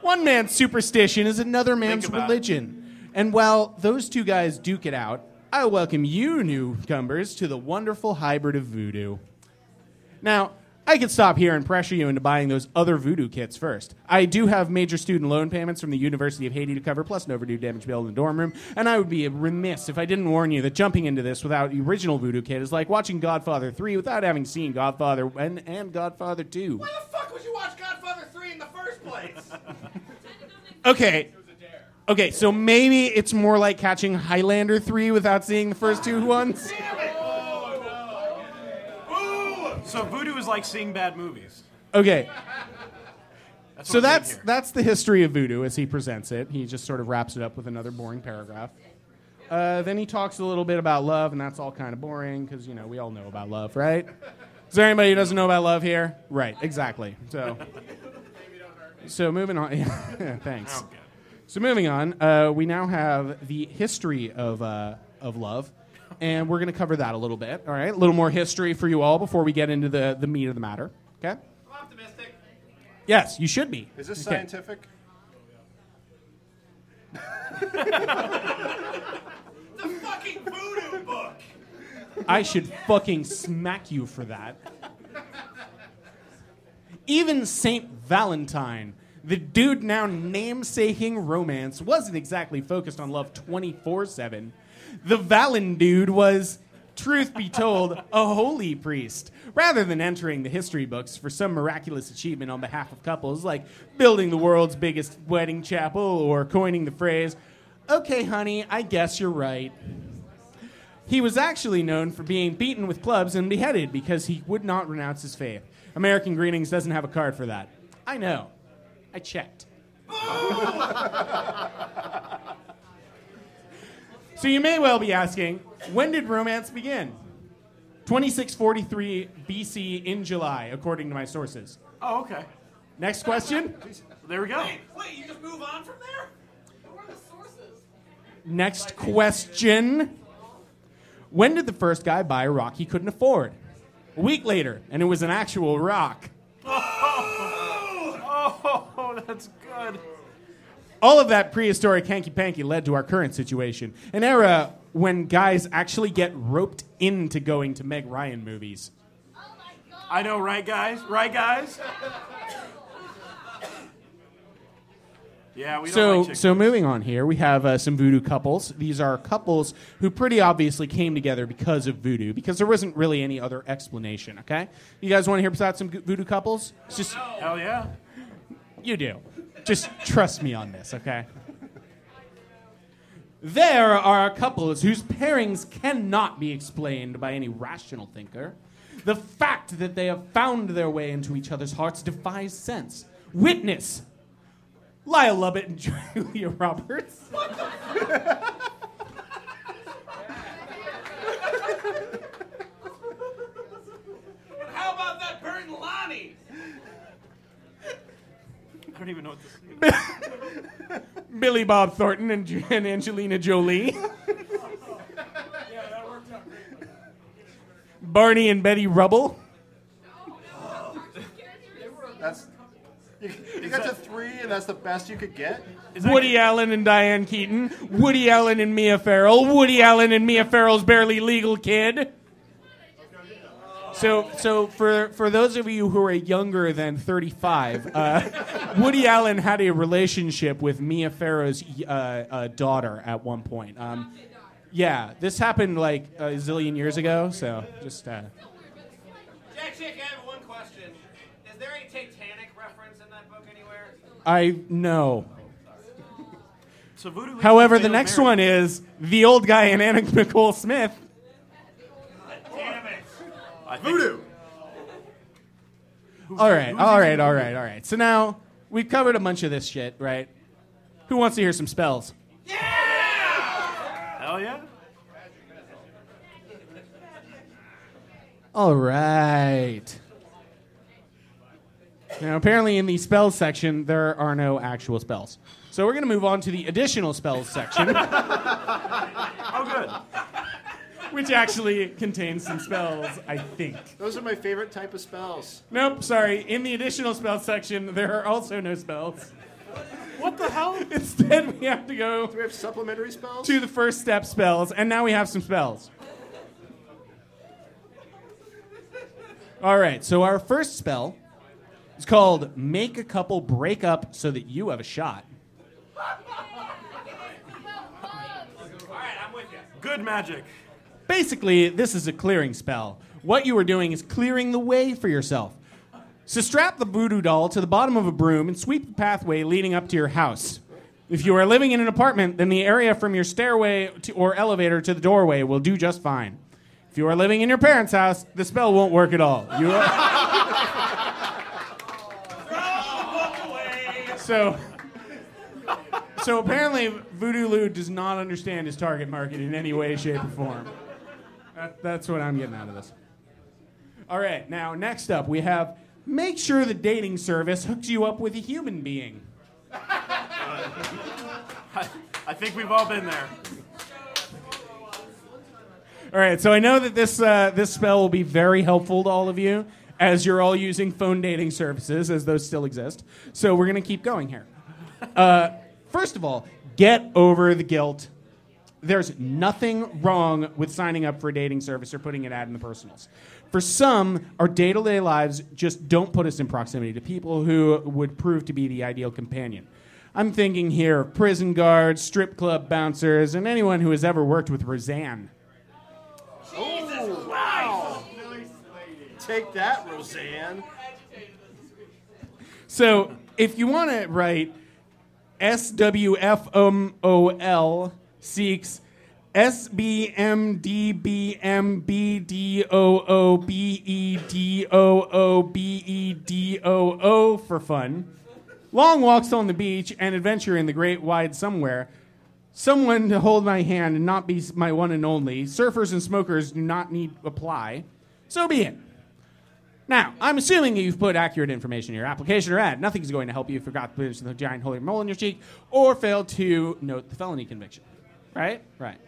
one man's superstition is another man's it. religion. And while those two guys duke it out, I welcome you newcomers to the wonderful hybrid of voodoo. Now, I could stop here and pressure you into buying those other voodoo kits first. I do have major student loan payments from the University of Haiti to cover, plus an overdue damage bill in the dorm room, and I would be remiss if I didn't warn you that jumping into this without the original voodoo kit is like watching Godfather 3 without having seen Godfather and, and Godfather 2. Why the fuck would you watch Godfather 3 in the first place? Okay. Okay, so maybe it's more like catching Highlander 3 without seeing the first two ones. So voodoo is like seeing bad movies. Okay. That's So that's that's the history of voodoo as he presents it. He just sort of wraps it up with another boring paragraph. Uh, then he talks a little bit about love, and that's all kind of boring because you know we all know about love, right? Is there anybody who doesn't know about love here? Right, exactly. So, so moving on. Thanks. So moving on, uh, we now have the history of uh, of love, and we're going to cover that a little bit. All right, a little more history for you all before we get into the the meat of the matter. Okay. I'm optimistic. Yes, you should be. Is this Okay. scientific? The fucking voodoo book. I should fucking smack you for that. Even Saint Valentine, the dude now namesaking romance, wasn't exactly focused on love 24 7. The Valen dude was, truth be told, a holy priest. Rather than entering the history books for some miraculous achievement on behalf of couples, like building the world's biggest wedding chapel or coining the phrase, okay, honey, I guess you're right. He was actually known for being beaten with clubs and beheaded because he would not renounce his faith. American Greetings doesn't have a card for that. I know. I checked. so you may well be asking, when did romance begin? 2643 BC in July, according to my sources. Oh, okay. Next question. There we go. Wait, you just move on from there? Where are the sources? Next question. When did the first guy buy a rock he couldn't afford? A week later, and it was an actual rock. Oh, oh! That's good. All of that prehistoric hanky panky led to our current situation an era when guys actually get roped into going to Meg Ryan movies. I know, right, guys? Right, guys? Yeah, we don't So, like chick so moving on here, we have uh, some voodoo couples. These are couples who pretty obviously came together because of voodoo, because there wasn't really any other explanation. Okay, you guys want to hear about some voodoo couples? It's just Hell yeah. You do. Just trust me on this, okay? There are couples whose pairings cannot be explained by any rational thinker. The fact that they have found their way into each other's hearts defies sense. Witness Lyle Lovett and Julia Roberts. How about that and Lonnie? I don't even know what this is. Billy Bob Thornton and, and Angelina Jolie. Barney and Betty Rubble. That's you, you got to three, and that's the best you could get. Woody Allen and Diane Keaton, Woody Allen and Mia Farrow, Woody Allen and Mia Farrow's barely legal kid. So, so for for those of you who are younger than 35, uh, Woody Allen had a relationship with Mia Farrow's uh, uh, daughter at one point. Um, yeah, this happened like a zillion years ago. So just uh, Jack Chick, I have one question. Is there a Titanic reference in that book anywhere? I know. So However, the next marriage. one is the old guy in Anna Nicole Smith. Damn it. I think- Voodoo. All right, all right, all right, all right. So now we've covered a bunch of this shit, right? Who wants to hear some spells? Hell yeah. All right. Now, apparently, in the spells section, there are no actual spells. So we're going to move on to the additional spells section, Oh, good. Which actually contains some spells, I think. Those are my favorite type of spells. Nope, sorry. In the additional spells section, there are also no spells. What the hell? Instead, we have to go Do we have supplementary spells? to the first step spells, and now we have some spells. All right, so our first spell is called Make a Couple Break Up So That You Have a Shot. Alright, I'm with you. Good magic. Basically, this is a clearing spell. What you are doing is clearing the way for yourself. So strap the voodoo doll to the bottom of a broom and sweep the pathway leading up to your house. If you are living in an apartment, then the area from your stairway to, or elevator to the doorway will do just fine. If you are living in your parents' house, the spell won't work at all. You so, so apparently, Voodoo Lou does not understand his target market in any way, shape, or form. That, that's what I'm getting out of this. All right, now next up we have make sure the dating service hooks you up with a human being. I think we've all been there. All right, so I know that this uh, this spell will be very helpful to all of you as you're all using phone dating services, as those still exist. So we're gonna keep going here. Uh, first of all, get over the guilt. There's nothing wrong with signing up for a dating service or putting an ad in the personals. For some, our day to day lives just don't put us in proximity to people who would prove to be the ideal companion. I'm thinking here of prison guards, strip club bouncers, and anyone who has ever worked with Roseanne. Oh, wow. Take that, Roseanne. So if you want to write SWFMOL seeks SBMDBMBDOOBEDOOBEDOO for fun. Long walks on the beach and adventure in the great wide somewhere. Someone to hold my hand and not be my one and only. Surfers and smokers do not need apply. So be it. Now, I'm assuming you've put accurate information in your application or ad. Nothing's going to help you if you forgot to put the giant holy mole in your cheek or failed to note the felony conviction. Right? Right.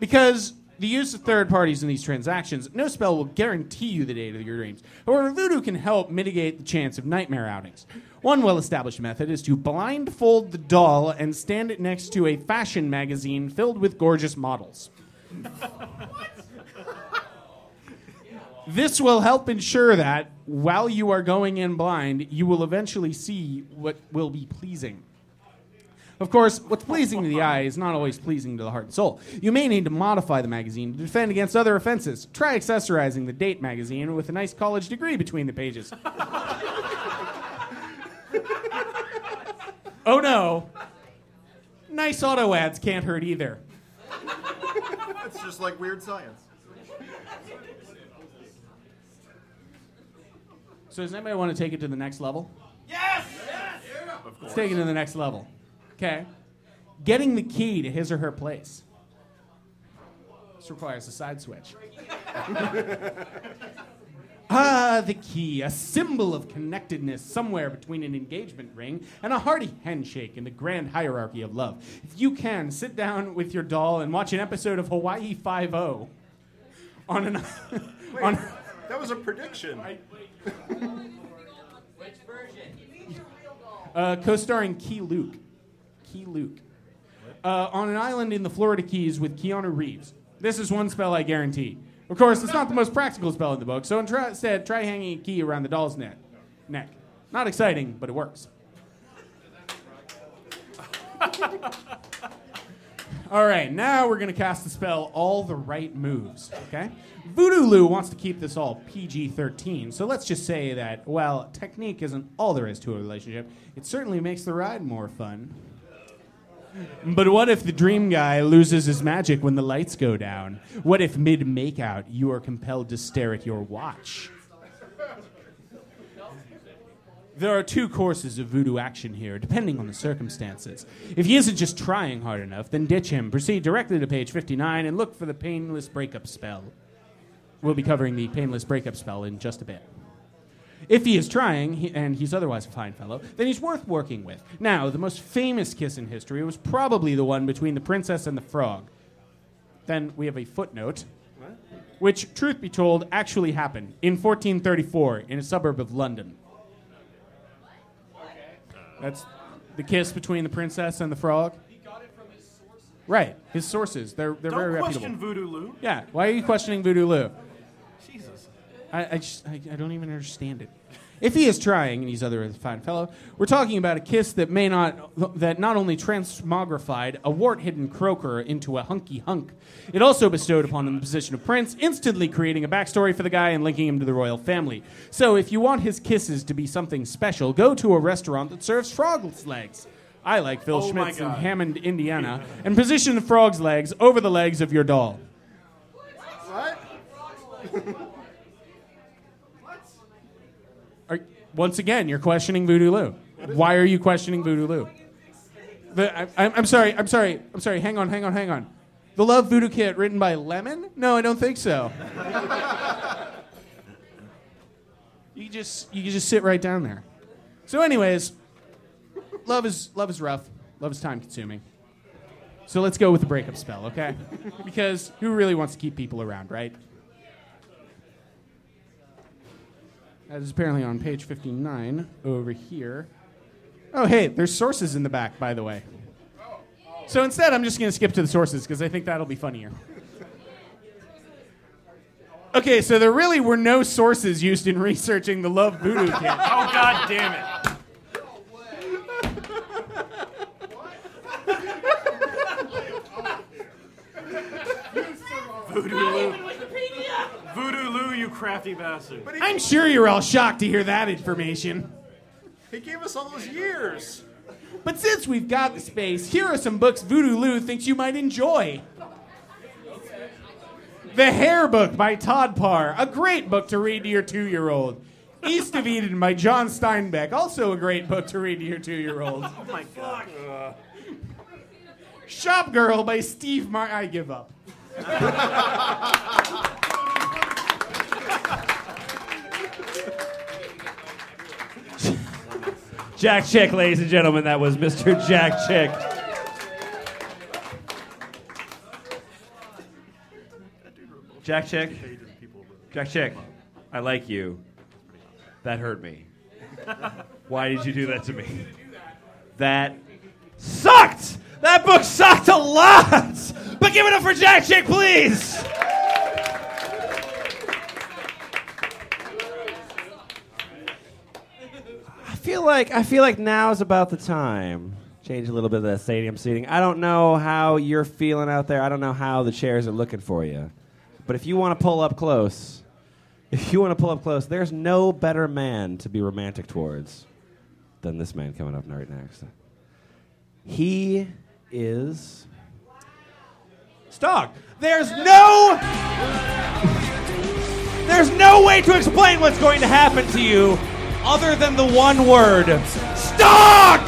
Because the use of third parties in these transactions, no spell will guarantee you the date of your dreams. However, voodoo can help mitigate the chance of nightmare outings. One well established method is to blindfold the doll and stand it next to a fashion magazine filled with gorgeous models. This will help ensure that while you are going in blind, you will eventually see what will be pleasing. Of course, what's pleasing to the eye is not always pleasing to the heart and soul. You may need to modify the magazine to defend against other offenses. Try accessorizing the date magazine with a nice college degree between the pages. oh no. Nice auto ads can't hurt either. It's just like weird science. So does anybody want to take it to the next level? Yes! yes! Let's take it to the next level. Okay. Getting the key to his or her place. This requires a side switch. ah, the key, a symbol of connectedness somewhere between an engagement ring and a hearty handshake in the grand hierarchy of love. If you can, sit down with your doll and watch an episode of Hawaii Five O. On an on That was a prediction. Which uh, co-starring Keye Luke. Keye Luke. Uh, on an island in the Florida Keys with Keanu Reeves. This is one spell I guarantee. Of course, it's not the most practical spell in the book, so instead, try hanging a key around the doll's neck. neck. Not exciting, but it works. All right, now we're going to cast the spell All the Right Moves, okay? Voodoo Lou wants to keep this all PG 13, so let's just say that while technique isn't all there is to a relationship, it certainly makes the ride more fun. But what if the dream guy loses his magic when the lights go down? What if mid makeout you are compelled to stare at your watch? There are two courses of voodoo action here, depending on the circumstances. If he isn't just trying hard enough, then ditch him. Proceed directly to page 59 and look for the painless breakup spell. We'll be covering the painless breakup spell in just a bit. If he is trying, he, and he's otherwise a fine fellow, then he's worth working with. Now, the most famous kiss in history was probably the one between the princess and the frog. Then we have a footnote, which, truth be told, actually happened in 1434 in a suburb of London. That's the kiss between the princess and the frog. Right, his sources. They're, they're Don't very question reputable. Voodoo Lou. Yeah, why are you questioning Voodoo Lou? Jesus. I, I just I, I don't even understand it. If he is trying, and he's other a fine fellow, we're talking about a kiss that may not that not only transmogrified a wart-hidden croaker into a hunky hunk, it also bestowed upon him the position of prince, instantly creating a backstory for the guy and linking him to the royal family. So, if you want his kisses to be something special, go to a restaurant that serves frog's legs. I like Phil Oh Schmitz in Hammond, Indiana, and position the frog's legs over the legs of your doll. What? Are, once again, you're questioning Voodoo Lou. Why are you questioning Voodoo Lou? The, I, I'm, sorry. I'm sorry. I'm sorry. Hang on. Hang on. Hang on. The Love Voodoo Kit written by Lemon? No, I don't think so. you just you just sit right down there. So, anyways, love is love is rough. Love is time consuming. So let's go with the breakup spell, okay? because who really wants to keep people around, right? That is apparently on page 59 over here. Oh, hey, there's sources in the back, by the way. So instead, I'm just going to skip to the sources because I think that'll be funnier. Okay, so there really were no sources used in researching the Love Voodoo Kit. Oh god damn it! Voodoo Lou. Voodoo Lou, you crafty bastard. I'm sure you're all shocked to hear that information. He gave us all those years. But since we've got the space, here are some books Voodoo Lou thinks you might enjoy. The Hair Book by Todd Parr, a great book to read to your two year old. East of Eden by John Steinbeck, also a great book to read to your two year old. Oh my god. Shop Girl by Steve Mar. I give up. Jack Chick, ladies and gentlemen, that was Mr. Jack Chick. Jack Chick, Jack Chick, I like you. That hurt me. Why did you do that to me? That sucked! That book sucked a lot! But give it up for Jack Chick, please! Feel like I feel like now is about the time. Change a little bit of that stadium seating. I don't know how you're feeling out there. I don't know how the chairs are looking for you. But if you want to pull up close, if you want to pull up close, there's no better man to be romantic towards than this man coming up right next. He is Stog. There's no There's no way to explain what's going to happen to you other than the one word. Stog!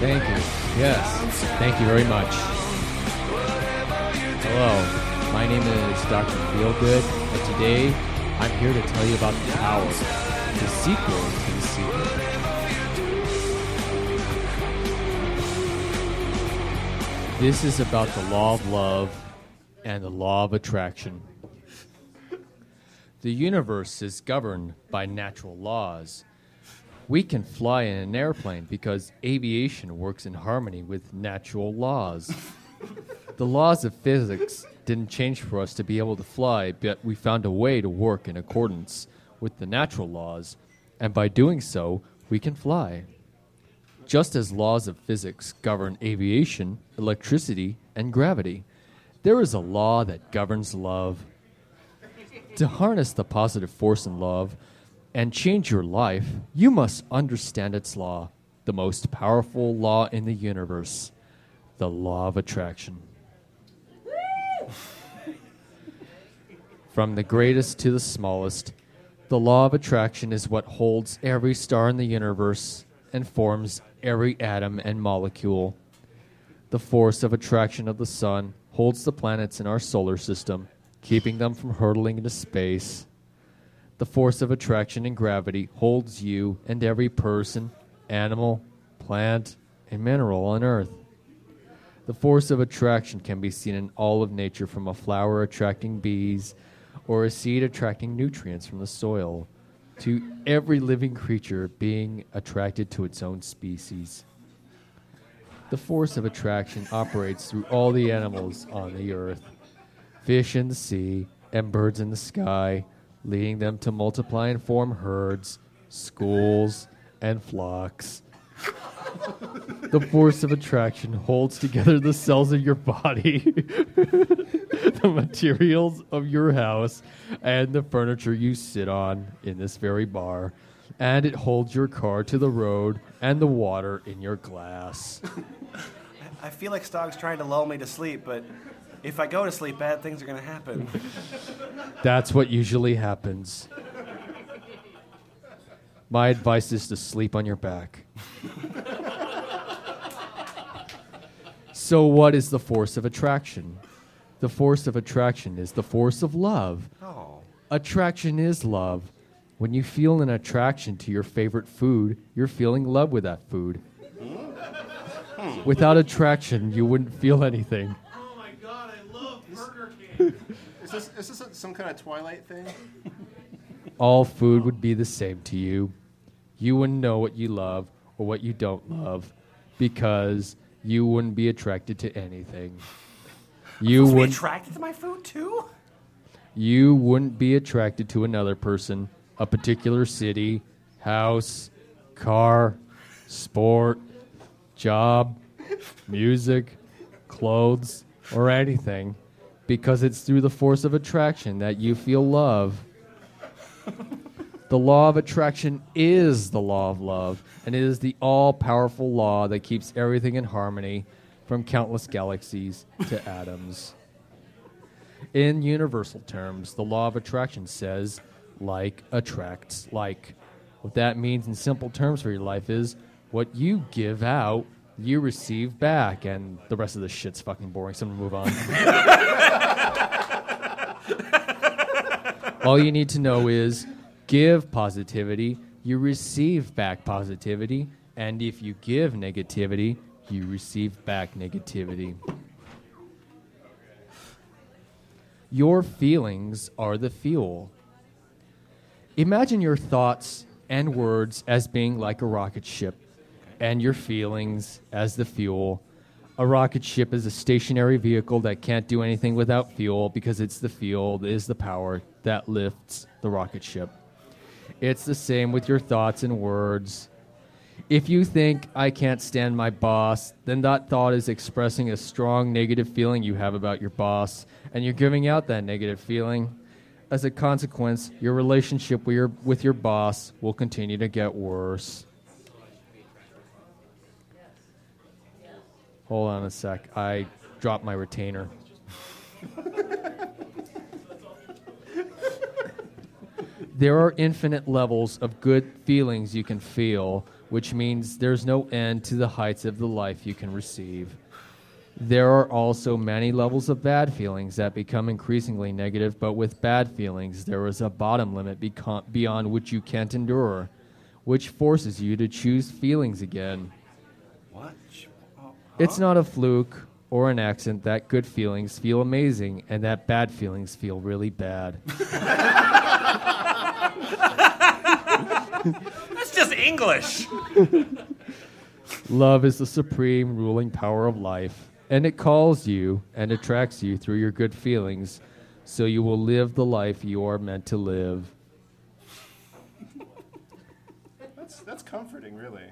Thank you. Yes. Thank you very much. Hello. My name is Dr. Feelgood, and today I'm here to tell you about the power, the sequel to the sequel. This is about the law of love and the law of attraction. The universe is governed by natural laws. We can fly in an airplane because aviation works in harmony with natural laws. the laws of physics didn't change for us to be able to fly, but we found a way to work in accordance with the natural laws, and by doing so, we can fly. Just as laws of physics govern aviation, electricity, and gravity, there is a law that governs love. To harness the positive force in love and change your life, you must understand its law, the most powerful law in the universe, the law of attraction. From the greatest to the smallest, the law of attraction is what holds every star in the universe and forms every atom and molecule. The force of attraction of the sun holds the planets in our solar system, keeping them from hurtling into space. The force of attraction and gravity holds you and every person, animal, plant, and mineral on Earth. The force of attraction can be seen in all of nature from a flower attracting bees or a seed attracting nutrients from the soil to every living creature being attracted to its own species. The force of attraction operates through all the animals on the earth fish in the sea and birds in the sky, leading them to multiply and form herds, schools, and flocks. the force of attraction holds together the cells of your body. the materials of your house and the furniture you sit on in this very bar. And it holds your car to the road and the water in your glass. I feel like Stog's trying to lull me to sleep, but if I go to sleep, bad things are going to happen. That's what usually happens. My advice is to sleep on your back. so, what is the force of attraction? The force of attraction is the force of love. Oh. Attraction is love. When you feel an attraction to your favorite food, you're feeling love with that food. Without attraction, you wouldn't feel anything. Oh my god, I love Burger King. Is this, is this some kind of Twilight thing? all food would be the same to you. You wouldn't know what you love or what you don't love because you wouldn't be attracted to anything. You Supposed to be wouldn't attracted to my food too? you wouldn't be attracted to another person, a particular city, house, car, sport, job, music, clothes, or anything because it's through the force of attraction that you feel love. the law of attraction is the law of love, and it is the all powerful law that keeps everything in harmony from countless galaxies to atoms. In universal terms, the law of attraction says like attracts like. What that means in simple terms for your life is what you give out, you receive back. And the rest of this shit's fucking boring. Someone move on. All you need to know is give positivity, you receive back positivity. And if you give negativity, you receive back negativity. Your feelings are the fuel. Imagine your thoughts and words as being like a rocket ship, and your feelings as the fuel. A rocket ship is a stationary vehicle that can't do anything without fuel because it's the fuel that is the power that lifts the rocket ship. It's the same with your thoughts and words. If you think I can't stand my boss, then that thought is expressing a strong negative feeling you have about your boss, and you're giving out that negative feeling. As a consequence, your relationship with your, with your boss will continue to get worse. Hold on a sec. I dropped my retainer. there are infinite levels of good feelings you can feel, which means there's no end to the heights of the life you can receive. There are also many levels of bad feelings that become increasingly negative, but with bad feelings, there is a bottom limit beco- beyond which you can't endure, which forces you to choose feelings again. What? It's not a fluke or an accident that good feelings feel amazing and that bad feelings feel really bad. That's just English. Love is the supreme ruling power of life, and it calls you and attracts you through your good feelings, so you will live the life you are meant to live. That's, that's comforting, really.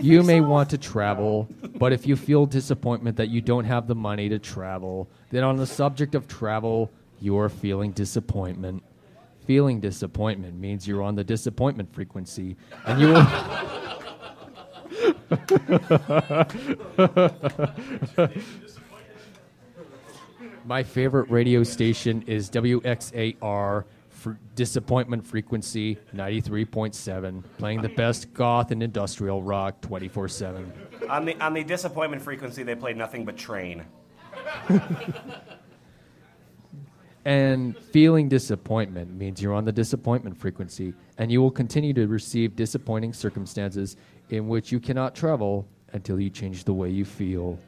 You may want to travel, but if you feel disappointment that you don't have the money to travel, then on the subject of travel, you are feeling disappointment. Feeling disappointment means you're on the disappointment frequency, and you will. My favorite radio station is WXAR for disappointment frequency 93.7, playing the best goth and industrial rock 24 7. On the on the disappointment frequency, they played nothing but train. And feeling disappointment means you're on the disappointment frequency, and you will continue to receive disappointing circumstances in which you cannot travel until you change the way you feel.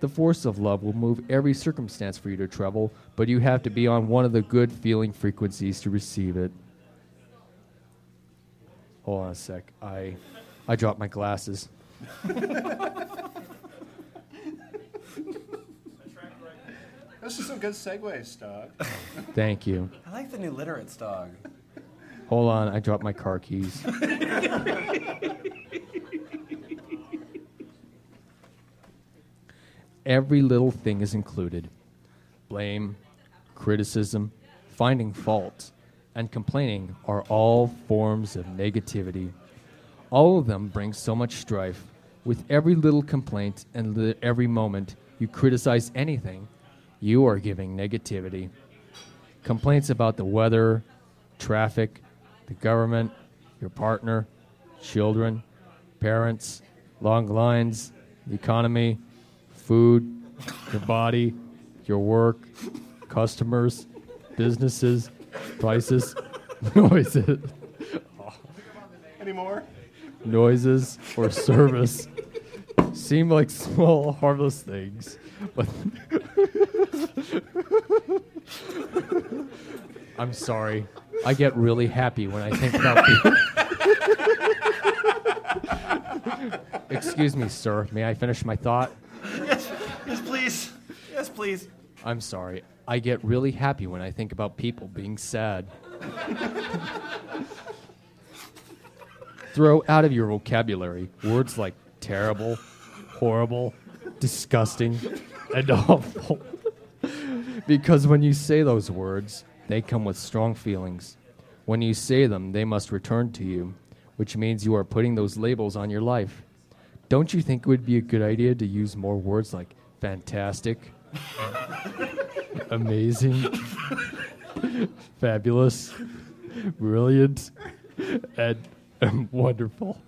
The force of love will move every circumstance for you to travel, but you have to be on one of the good feeling frequencies to receive it. Hold on a sec. I, I dropped my glasses. This is some good segues, dog. Thank you. I like the new literates dog. Hold on, I dropped my car keys. Every little thing is included. blame, criticism, finding fault, and complaining are all forms of negativity. All of them bring so much strife. With every little complaint and li- every moment you criticize anything, you are giving negativity. Complaints about the weather, traffic, the government, your partner, children, parents, long lines, the economy, food, your body, your work, customers, businesses, prices, noises, Any more? noises, or service seem like small, harmless things, but I'm sorry. I get really happy when I think about people. Excuse me, sir. May I finish my thought? Yes, yes, please. Yes, please. I'm sorry. I get really happy when I think about people being sad. Throw out of your vocabulary words like terrible, horrible, disgusting, and awful. because when you say those words, they come with strong feelings. When you say them, they must return to you, which means you are putting those labels on your life. Don't you think it would be a good idea to use more words like fantastic, amazing, fabulous, brilliant, and um, wonderful?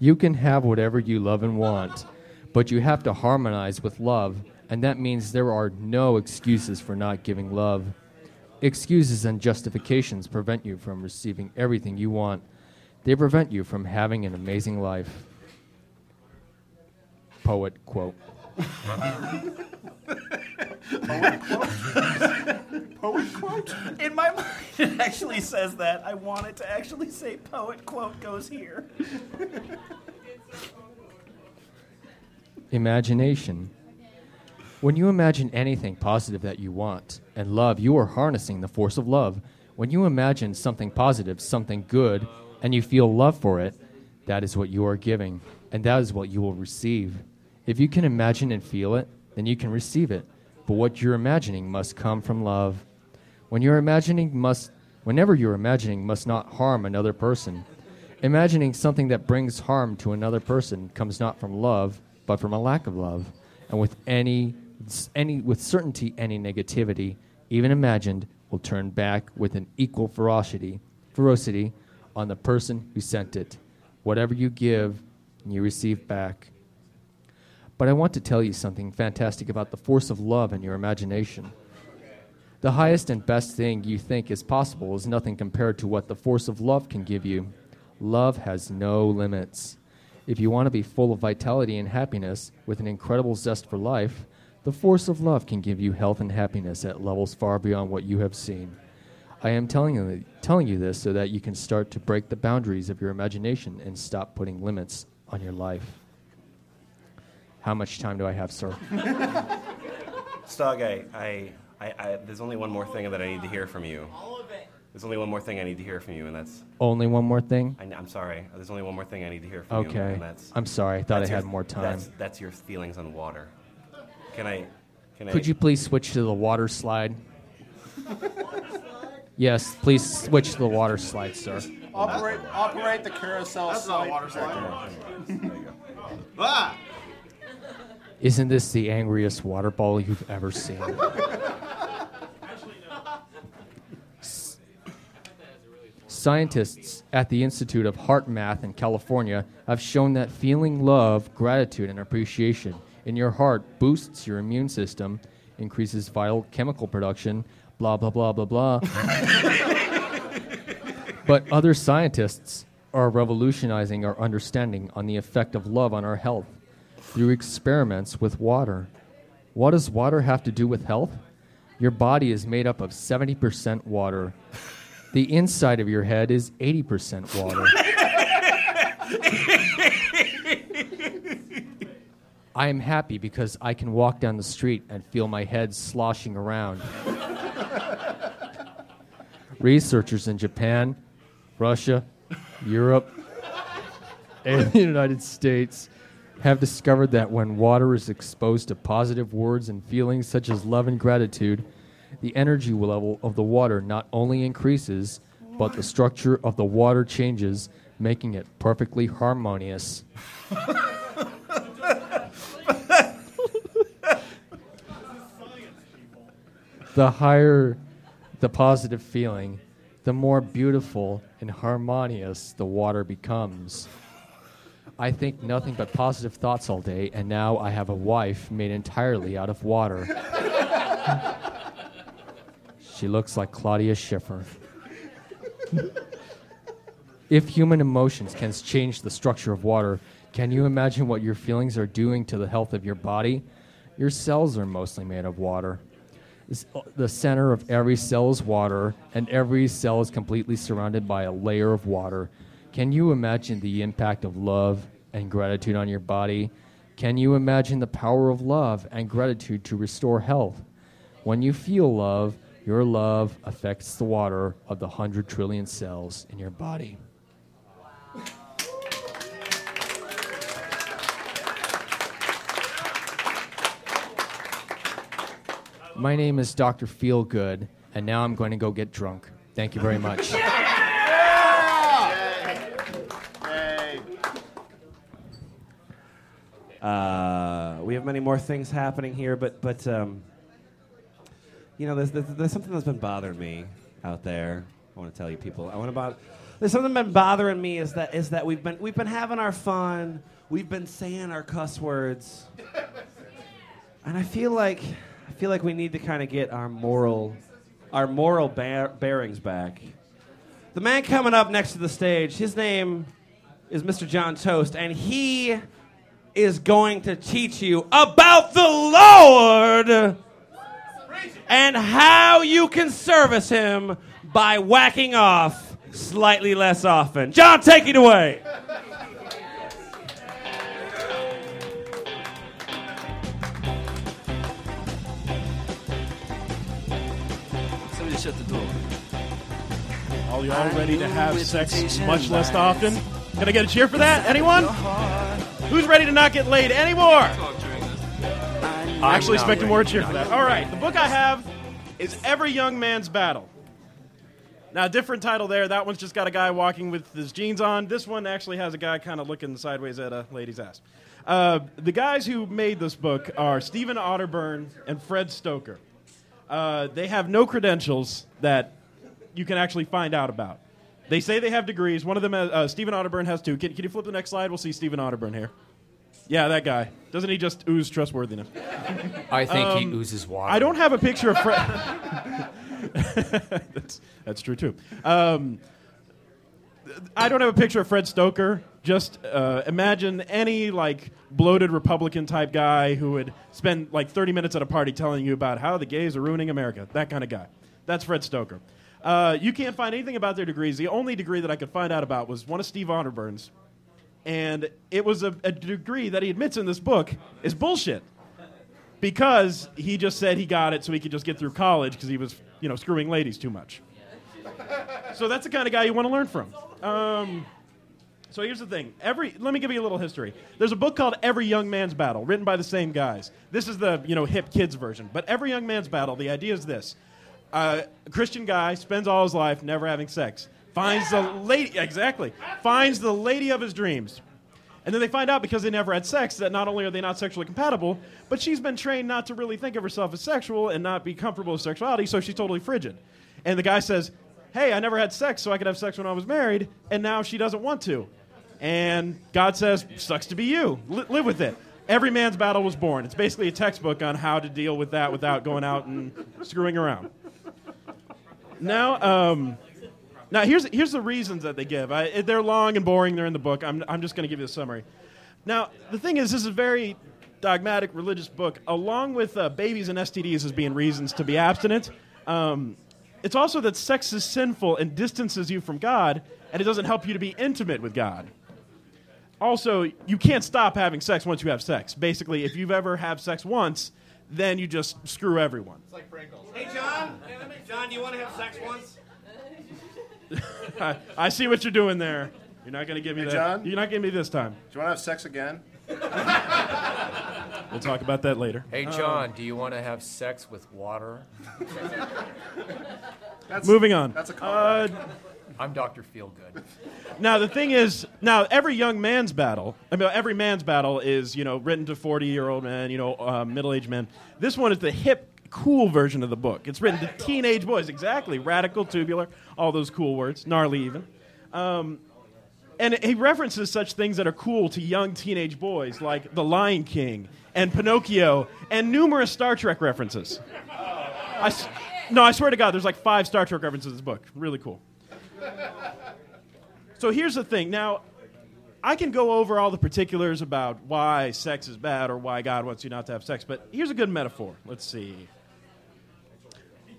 you can have whatever you love and want, but you have to harmonize with love, and that means there are no excuses for not giving love. Excuses and justifications prevent you from receiving everything you want. They prevent you from having an amazing life. Poet quote. Poet quote? In my mind, it actually says that. I want it to actually say poet quote goes here. Imagination. When you imagine anything positive that you want and love, you are harnessing the force of love. When you imagine something positive, something good, and you feel love for it, that is what you are giving, and that is what you will receive. If you can imagine and feel it, then you can receive it. But what you're imagining must come from love. When you're imagining must whenever you're imagining must not harm another person. Imagining something that brings harm to another person comes not from love, but from a lack of love. And with any any with certainty any negativity, even imagined, will turn back with an equal ferocity ferocity on the person who sent it. Whatever you give, you receive back. But I want to tell you something fantastic about the force of love in your imagination. The highest and best thing you think is possible is nothing compared to what the force of love can give you. Love has no limits. If you want to be full of vitality and happiness with an incredible zest for life, the force of love can give you health and happiness at levels far beyond what you have seen. I am telling you, telling you this so that you can start to break the boundaries of your imagination and stop putting limits on your life. How much time do I have, sir? Stog, I, I, I, I, there's only one more thing that I need to hear from you. All of it. There's only one more thing I need to hear from you, and that's. Only one more thing? I, am sorry. There's only one more thing I need to hear from you. Okay. And that's. I'm sorry. I thought I that's had your- more time. That's, that's your feelings on water. Can I? Can I? Could you please switch to the water slide? yes, please switch to the water slide, sir. Operate, operate the carousel. That's not a slide- water slide. Ah! Isn't this the angriest water ball you've ever seen? Scientists at the Institute of HeartMath in California have shown that feeling love, gratitude, and appreciation in your heart boosts your immune system, increases vital chemical production, blah, blah, blah, blah, blah. but other scientists are revolutionizing our understanding on the effect of love on our health through experiments with water. What does water have to do with health? Your body is made up of 70% water. The inside of your head is 80% water. I am happy because I can walk down the street and feel my head sloshing around. Researchers in Japan, Russia, Europe, and the United States have discovered that when water is exposed to positive words and feelings such as love and gratitude, the energy level of the water not only increases, but the structure of the water changes, making it perfectly harmonious. the higher the positive feeling, the more beautiful and harmonious the water becomes. I think nothing but positive thoughts all day, and now I have a wife made entirely out of water. she looks like Claudia Schiffer. if human emotions can change the structure of water, can you imagine what your feelings are doing to the health of your body? Your cells are mostly made of water. Uh, the center of every cell is water, and every cell is completely surrounded by a layer of water. Can you imagine the impact of love and gratitude on your body? Can you imagine the power of love and gratitude to restore health? When you feel love, your love affects the water of the hundred trillion cells in your body. My name is Dr. Feelgood, and now I'm going to go get drunk. Thank you very much. Uh, we have many more things happening here, but but um, you know, there's, there's there's something that's been bothering me out there. I want to tell you, people. I want to bother. There's something been bothering me is that is that we've been we've been having our fun. We've been saying our cuss words, and I feel like I feel like we need to kind of get our moral our moral bear, bearings back. The man coming up next to the stage, his name is Mr. John Toast, and he is going to teach you about the Lord and how you can service him by whacking off slightly less often. John, take it away. Somebody shut the door. All y'all ready to have sex much less often? Can I get a cheer for that? Anyone? Who's ready to not get laid anymore? I'm actually expected more cheer for that. All right, the book I have is Every Young Man's Battle. Now, different title there. That one's just got a guy walking with his jeans on. This one actually has a guy kind of looking sideways at a lady's ass. Uh, the guys who made this book are Stephen Arterburn and Fred Stoeker. Uh, they have no credentials that you can actually find out about. They say they have degrees. One of them, has, uh, Stephen Arterburn, has two. Can, can you flip the next slide? We'll see Stephen Arterburn here. Yeah, that guy. Doesn't he just ooze trustworthiness? I think he Um, oozes water. I don't have a picture of Fred. that's, that's true too. Um, I don't have a picture of Fred Stoeker. Just uh, imagine any like bloated Republican type guy who would spend like 30 minutes at a party telling you about how the gays are ruining America. That kind of guy. That's Fred Stoeker. Uh, you can't find anything about their degrees. The only degree that I could find out about was one of Steve Arterburn's, and it was a, a degree that he admits in this book is bullshit because he just said he got it so he could just get through college because he was, you know, screwing ladies too much. So that's the kind of guy you want to learn from. Um, so here's the thing. Every let me give you a little history. There's a book called Every Young Man's Battle, written by the same guys. This is the you know hip kids version. But Every Young Man's Battle, the idea is this: uh, a Christian guy spends all his life never having sex, finds the lady exactly, finds the lady of his dreams, and then they find out because they never had sex that not only are they not sexually compatible, but she's been trained not to really think of herself as sexual and not be comfortable with sexuality, so she's totally frigid. And the guy says, Hey, I never had sex, so I could have sex when I was married, and now she doesn't want to. And God says, Sucks to be you. Li- live with it. Every man's battle was born. It's basically a textbook on how to deal with that without going out and screwing around. Now, um, now here's here's the reasons that they give. I, they're long and boring. They're in the book. I'm I'm just going to give you a summary. Now, the thing is, this is a very dogmatic religious book, along with uh, babies and STDs as being reasons to be abstinent. Um, it's also that sex is sinful and distances you from God, and it doesn't help you to be intimate with God. Also, you can't stop having sex once you have sex. Basically, if you've ever had sex once, then you just screw everyone. It's like Pringles. Hey, John. John, do you want to have sex once? I, I see what you're doing there. You're not going to give me Hey, that. John? You're not giving me this time. Do you want to have sex again? We'll talk about that later. Hey, Um, John, do you want to have sex with water? Moving on. That's a Uh, I'm Dr. Feelgood. Now the thing is, now every young man's battle, I mean, every man's battle is you know written to forty-year-old men, you know, uh, middle-aged men. This one is the hip, cool version of the book. It's written to teenage boys, exactly, radical, tubular, all those cool words, gnarly even. Um, and he references such things that are cool to young teenage boys, like The Lion King and Pinocchio, and numerous Star Trek references. No, I swear to God, there's like five Star Trek references in this book. Really cool. So here's the thing. Now, I can go over all the particulars about why sex is bad or why God wants you not to have sex, but here's a good metaphor. Let's see.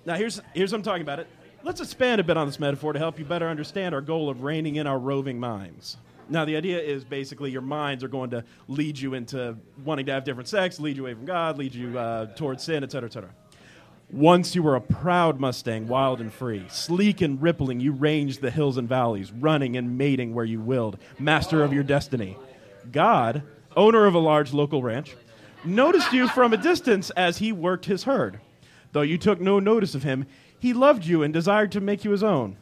Now, here's, here's what I'm talking about it. Let's expand a bit on this metaphor to help you better understand our goal of reining in our roving minds. Now, the idea is basically your minds are going to lead you into wanting to have different sex, lead you away from God, lead you uh, towards sin, et cetera, et cetera. Once you were a proud Mustang, wild and free, sleek and rippling, you ranged the hills and valleys, running and mating where you willed, master of your destiny. God, owner of a large local ranch, noticed you from a distance as he worked his herd. Though you took no notice of him, he loved you and desired to make you his own.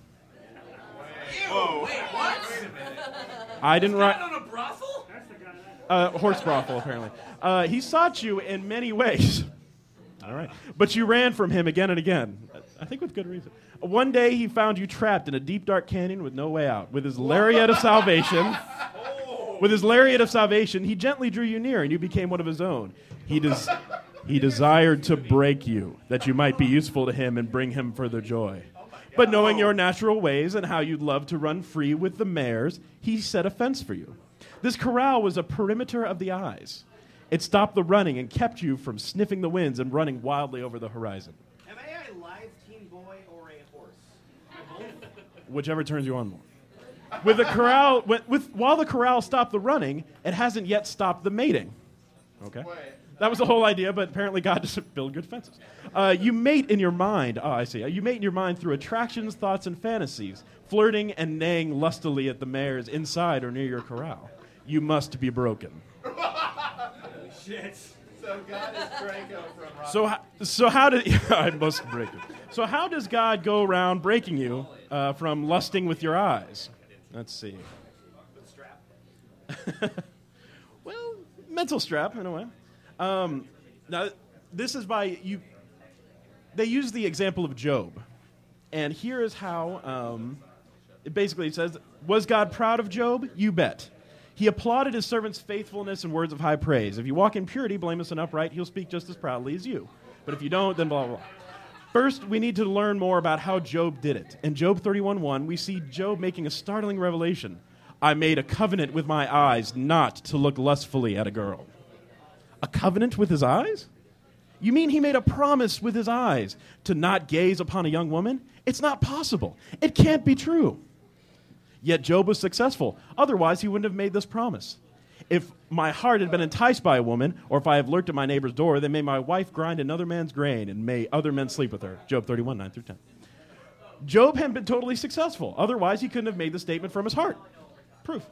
Whoa. Wait, what? I didn't write. on a brothel? Uh, horse brothel, apparently. Uh, he sought you in many ways. All right. But you ran from him again and again. I think with good reason. One day he found you trapped in a deep, dark canyon with no way out. With his lariat of salvation, with his lariat of salvation, he gently drew you near and you became one of his own. He, des- he desired to break you, that you might be useful to him and bring him further joy. But knowing your natural ways and how you'd love to run free with the mares, he set a fence for you. This corral was a perimeter of the eyes. It stopped the running and kept you from sniffing the winds and running wildly over the horizon. Am I a live teen boy or a horse? whichever turns you on more. With the corral, with, with, while the corral stopped the running, it hasn't yet stopped the mating. Okay, that was the whole idea, but apparently God doesn't build good fences. Uh, you mate in your mind. Oh, I see. You mate in your mind through attractions, thoughts, and fantasies, flirting and neighing lustily at the mares inside or near your corral. You must be broken. Shit. So God is Drago from Rock. So, ho- so how did I must break it? So how does God go around breaking you uh, from lusting with your eyes? Let's see. well, mental strap in a way. Um, now, this is by you. They use the example of Job, and here is how. Um, it basically says, "Was God proud of Job? You bet." He applauded his servant's faithfulness and words of high praise. If you walk in purity, blameless, and upright, he'll speak just as proudly as you. But if you don't, then blah, blah, blah. First, we need to learn more about how Job did it. In Job 31.1, we see Job making a startling revelation. I made a covenant with my eyes not to look lustfully at a girl. A covenant with his eyes? You mean he made a promise with his eyes to not gaze upon a young woman? It's not possible. It can't be true. Yet Job was successful. Otherwise, he wouldn't have made this promise. If my heart had been enticed by a woman, or if I have lurked at my neighbor's door, then may my wife grind another man's grain, and may other men sleep with her. Job 31, 9 through 10. Job had been totally successful. Otherwise, he couldn't have made the statement from his heart. Proof.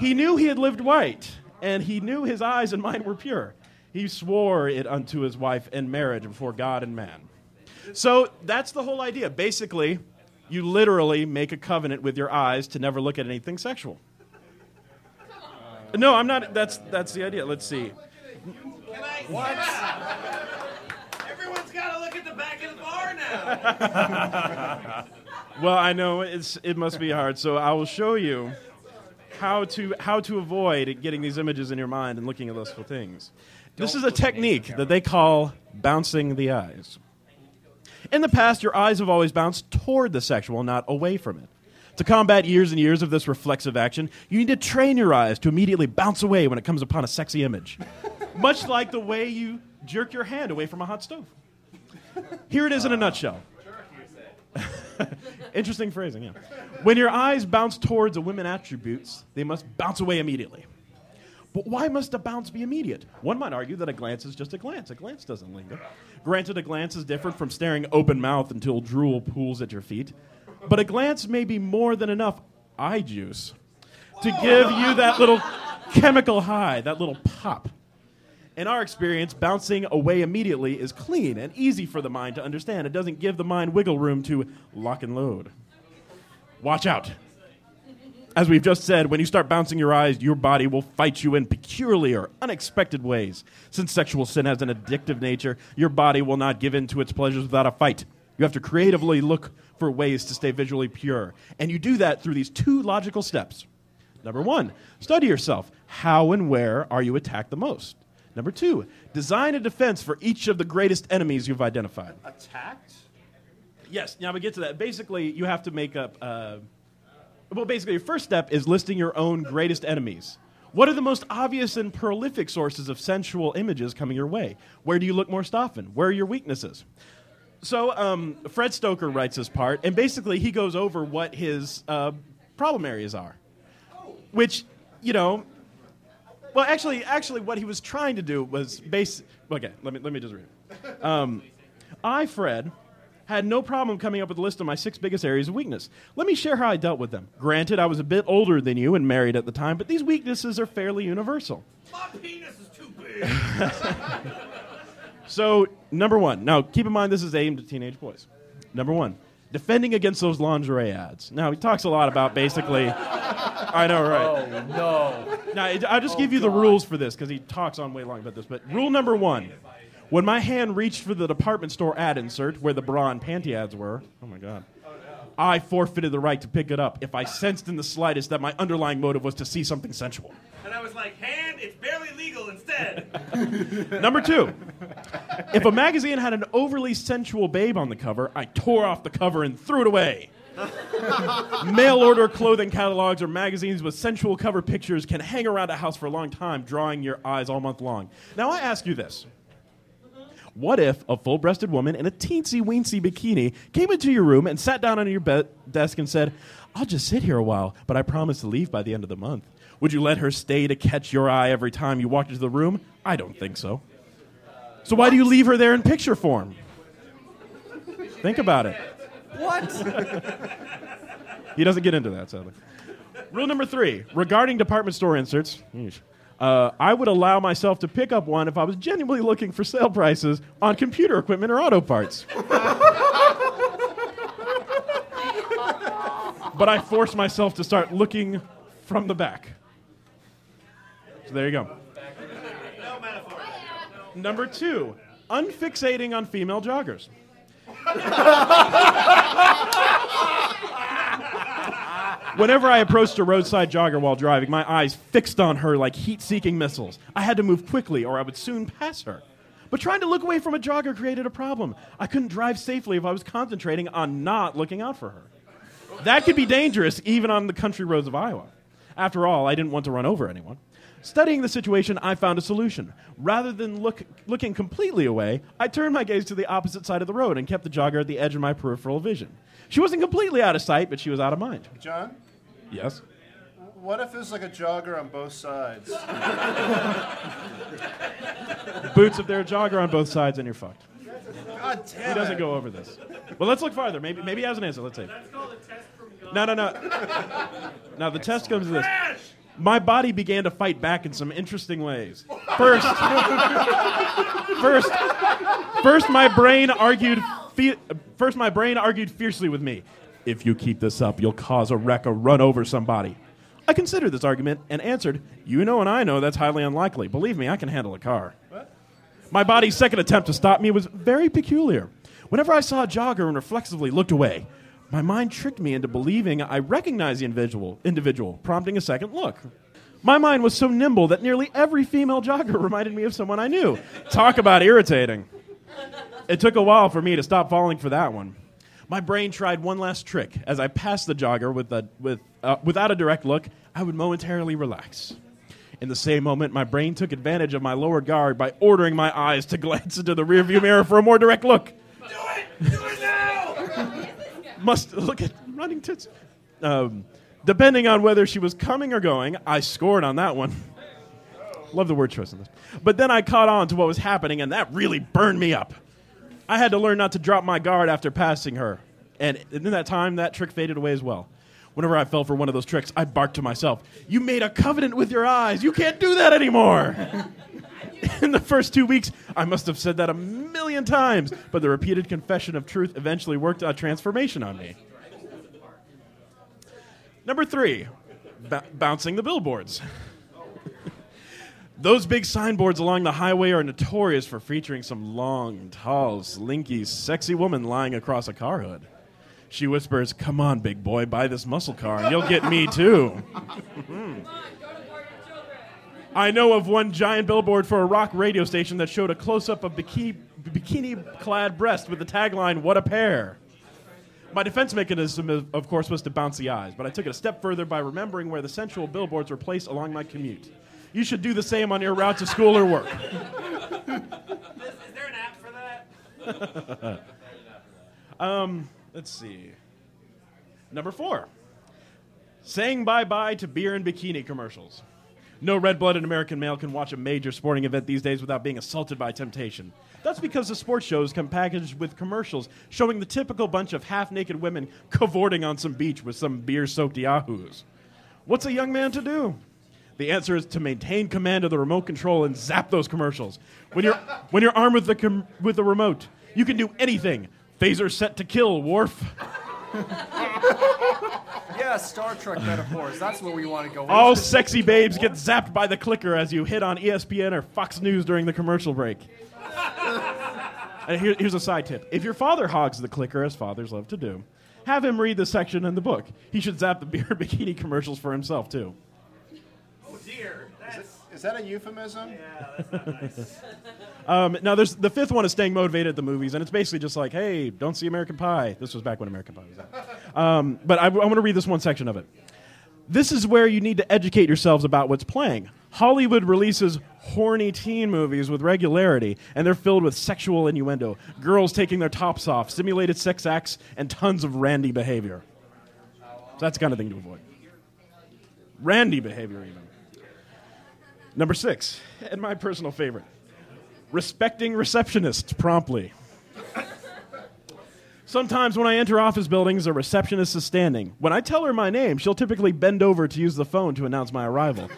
He knew he had lived right, and he knew his eyes and mind were pure. He swore it unto his wife in marriage before God and man. So that's the whole idea. Basically, you literally make a covenant with your eyes to never look at anything sexual. No, I'm not. That's that's the idea. Let's see. Can I? What? Everyone's got to look at the back of the bar now. Well, I know it's it must be hard. So I will show you how to how to avoid getting these images in your mind and looking at lustful things. this is a technique that they call bouncing the eyes. In the past, your eyes have always bounced toward the sexual, not away from it. To combat years and years of this reflexive action, you need to train your eyes to immediately bounce away when it comes upon a sexy image. Much like the way you jerk your hand away from a hot stove. Here it is in a nutshell. Interesting phrasing, yeah. When your eyes bounce towards a women attributes, they must bounce away immediately. But why must a bounce be immediate? One might argue that a glance is just a glance. A glance doesn't linger. Granted, a glance is different from staring open mouthed until drool pools at your feet. But a glance may be more than enough eye juice to give you that little chemical high, that little pop. In our experience, bouncing away immediately is clean and easy for the mind to understand. It doesn't give the mind wiggle room to lock and load. Watch out. As we've just said, when you start bouncing your eyes, your body will fight you in peculiar, unexpected ways. Since sexual sin has an addictive nature, your body will not give in to its pleasures without a fight. You have to creatively look for ways to stay visually pure. And you do that through these two logical steps. Number one, study yourself. How and where are you attacked the most? Number two, design a defense for each of the greatest enemies you've identified. Attacked? Yes, now we get to that. Basically, you have to make up. Uh, well, basically, your first step is listing your own greatest enemies. What are the most obvious and prolific sources of sensual images coming your way? Where do you look most often? Where are your weaknesses? So, um, Fred Stoeker writes this part, and basically, he goes over what his uh, problem areas are. Which, you know, well, actually, actually, what he was trying to do was base. Okay, let me let me just read. it. Um, I, Fred, had no problem coming up with a list of my six biggest areas of weakness. Let me share how I dealt with them. Granted, I was a bit older than you and married at the time, but these weaknesses are fairly universal. My penis is too big. So, number one. Now, keep in mind this is aimed at teenage boys. Number one, defending against those lingerie ads. Now, he talks a lot about basically. I know, right? Oh, no. Now, I- I'll just oh, give you the rules for this because he talks on way long about this. But rule number one when my hand reached for the department store ad insert where the bra and panty ads were, oh my God, I forfeited the right to pick it up if I sensed in the slightest that my underlying motive was to see something sensual. and I was like, hand, it's barely legal instead. Number two, if a magazine had an overly sensual babe on the cover, I tore off the cover and threw it away. Mail order clothing catalogs or magazines with sensual cover pictures can hang around a house for a long time, drawing your eyes all month long. Now, I ask you this. What if a full breasted woman in a teensy weensy bikini came into your room and sat down on your be- desk and said, I'll just sit here a while, but I promise to leave by the end of the month? Would you let her stay to catch your eye every time you walked into the room? I don't think so. So why do you leave her there in picture form? Think about it. What? He doesn't get into that, sadly. Rule number three regarding department store inserts, yeesh, uh, I would allow myself to pick up one if I was genuinely looking for sale prices on computer equipment or auto parts. but I force myself to start looking from the back. So there you go. Number two, unfixating on female joggers. Whenever I approached a roadside jogger while driving, my eyes fixed on her like heat seeking missiles. I had to move quickly or I would soon pass her. But trying to look away from a jogger created a problem. I couldn't drive safely if I was concentrating on not looking out for her. That could be dangerous even on the country roads of Iowa. After all, I didn't want to run over anyone. Studying the situation, I found a solution. Rather than look, looking completely away, I turned my gaze to the opposite side of the road and kept the jogger at the edge of my peripheral vision. She wasn't completely out of sight, but she was out of mind. John, Yes? what if there's like a jogger on both sides? Boots, if they're a jogger on both sides, then you're fucked. God damn He doesn't go over this. Well, let's look farther. Maybe, maybe he has an answer. Let's see. No, no, no. Now, the test comes to this. My body began to fight back in some interesting ways. First, first, first, my brain argued. Fe- first, my brain argued fiercely with me. If you keep this up, you'll cause a wreck or run over somebody. I considered this argument and answered, "You know, and I know that's highly unlikely. Believe me, I can handle a car." My body's second attempt to stop me was very peculiar. Whenever I saw a jogger and reflexively looked away, my mind tricked me into believing I recognized the individual, individual, prompting a second look. My mind was so nimble that nearly every female jogger reminded me of someone I knew. Talk about irritating. It took a while for me to stop falling for that one. My brain tried one last trick. As I passed the jogger with a, with, uh, without a direct look, I would momentarily relax. In the same moment, my brain took advantage of my lower guard by ordering my eyes to glance into the rearview mirror for a more direct look. Do it! Do it now! Must look at running tits. Um, depending on whether she was coming or going, I scored on that one. Love the word choice in this. But then I caught on to what was happening, and that really burned me up. I had to learn not to drop my guard after passing her. And in that time, that trick faded away as well. Whenever I fell for one of those tricks, I barked to myself, You made a covenant with your eyes. You can't do that anymore. In the first two weeks, I must have said that a million times, but the repeated confession of truth eventually worked a transformation on me. Number three, b- bouncing the billboards. Those big signboards along the highway are notorious for featuring some long, tall, slinky, sexy woman lying across a car hood. She whispers, Come on, big boy, buy this muscle car and you'll get me too. I know of one giant billboard for a rock radio station that showed a close up of bikini clad breast with the tagline, What a pair. My defense mechanism, of- of course, was to bounce the eyes, but I took it a step further by remembering where the sensual billboards were placed along my commute. You should do the same on your route to school or work. Is there an app for that? um, let's see. Number four, saying bye bye to beer and bikini commercials. No red blooded American male can watch a major sporting event these days without being assaulted by temptation. That's because the sports shows come packaged with commercials showing the typical bunch of half naked women cavorting on some beach with some beer soaked yahoos. What's a young man to do? The answer is to maintain command of the remote control and zap those commercials. When you're, when you're armed with the, com- with the remote, you can do anything. Phaser set to kill, Worf. Yeah, Star Trek metaphors. That's what we want to go with. All sexy babes get zapped by the clicker as you hit on ESPN or Fox News during the commercial break. And uh, here- here's a side tip. If your father hogs the clicker, as fathers love to do, have him read the section in the book. He should zap the beer bikini commercials for himself, too. Dear. That's Is that a euphemism? yeah, that's not nice. Um, now, there's the fifth one is staying motivated at the movies, and it's basically just like, hey, don't see American Pie. This was back when American Pie was out. Um, but I, I want to read this one section of it. This is where you need to educate yourselves about what's playing. Hollywood releases horny teen movies with regularity, and they're filled with sexual innuendo, girls taking their tops off, simulated sex acts, and tons of randy behavior. So that's the kind of thing to avoid. Randy behavior, even. Number six, and my personal favorite respecting receptionists promptly. Sometimes when I enter office buildings, a receptionist is standing. When I tell her my name, she'll typically bend over to use the phone to announce my arrival.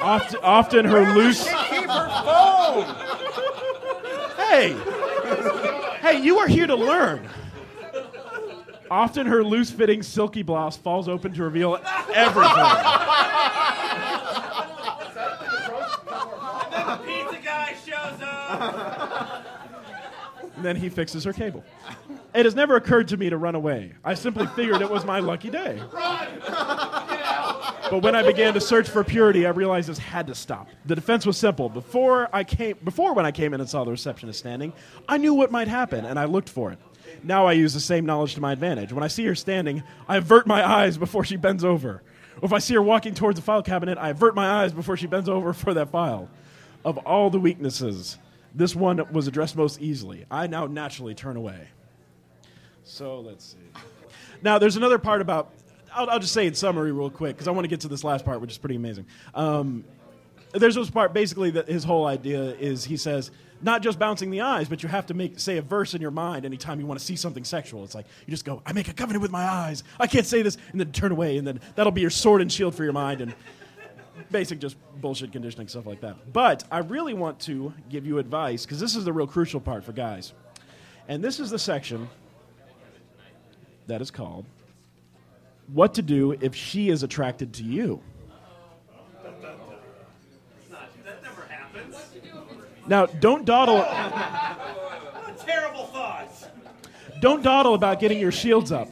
Oft, often her loose. Keep her phone. Hey! Hey, you are here to learn. Often her loose fitting silky blouse falls open to reveal everything. And then the pizza guy shows up. And then he fixes her cable. It has never occurred to me to run away. I simply figured it was my lucky day. But when I began to search for purity, I realized this had to stop. The defense was simple. Before I came, before when I came in and saw the receptionist standing, I knew what might happen, and I looked for it. Now I use the same knowledge to my advantage. When I see her standing, I avert my eyes before she bends over. Or if I see her walking towards the file cabinet, I avert my eyes before she bends over for that file. Of all the weaknesses, this one was addressed most easily. I now naturally turn away. So let's see. Now, there's another part about. I'll, I'll just say in summary real quick because I want to get to this last part, which is pretty amazing. Um, there's this part basically that his whole idea is he says not just bouncing the eyes, but you have to make say a verse in your mind anytime you want to see something sexual. It's like you just go, I make a covenant with my eyes. I can't say this, and then turn away, and then that'll be your sword and shield for your mind, and basic just bullshit conditioning stuff like that. But I really want to give you advice because this is the real crucial part for guys, and this is the section that is called "What to Do If She Is Attracted to You." That never happens. Now, don't dawdle. What a terrible thought. Don't dawdle about getting your shields up.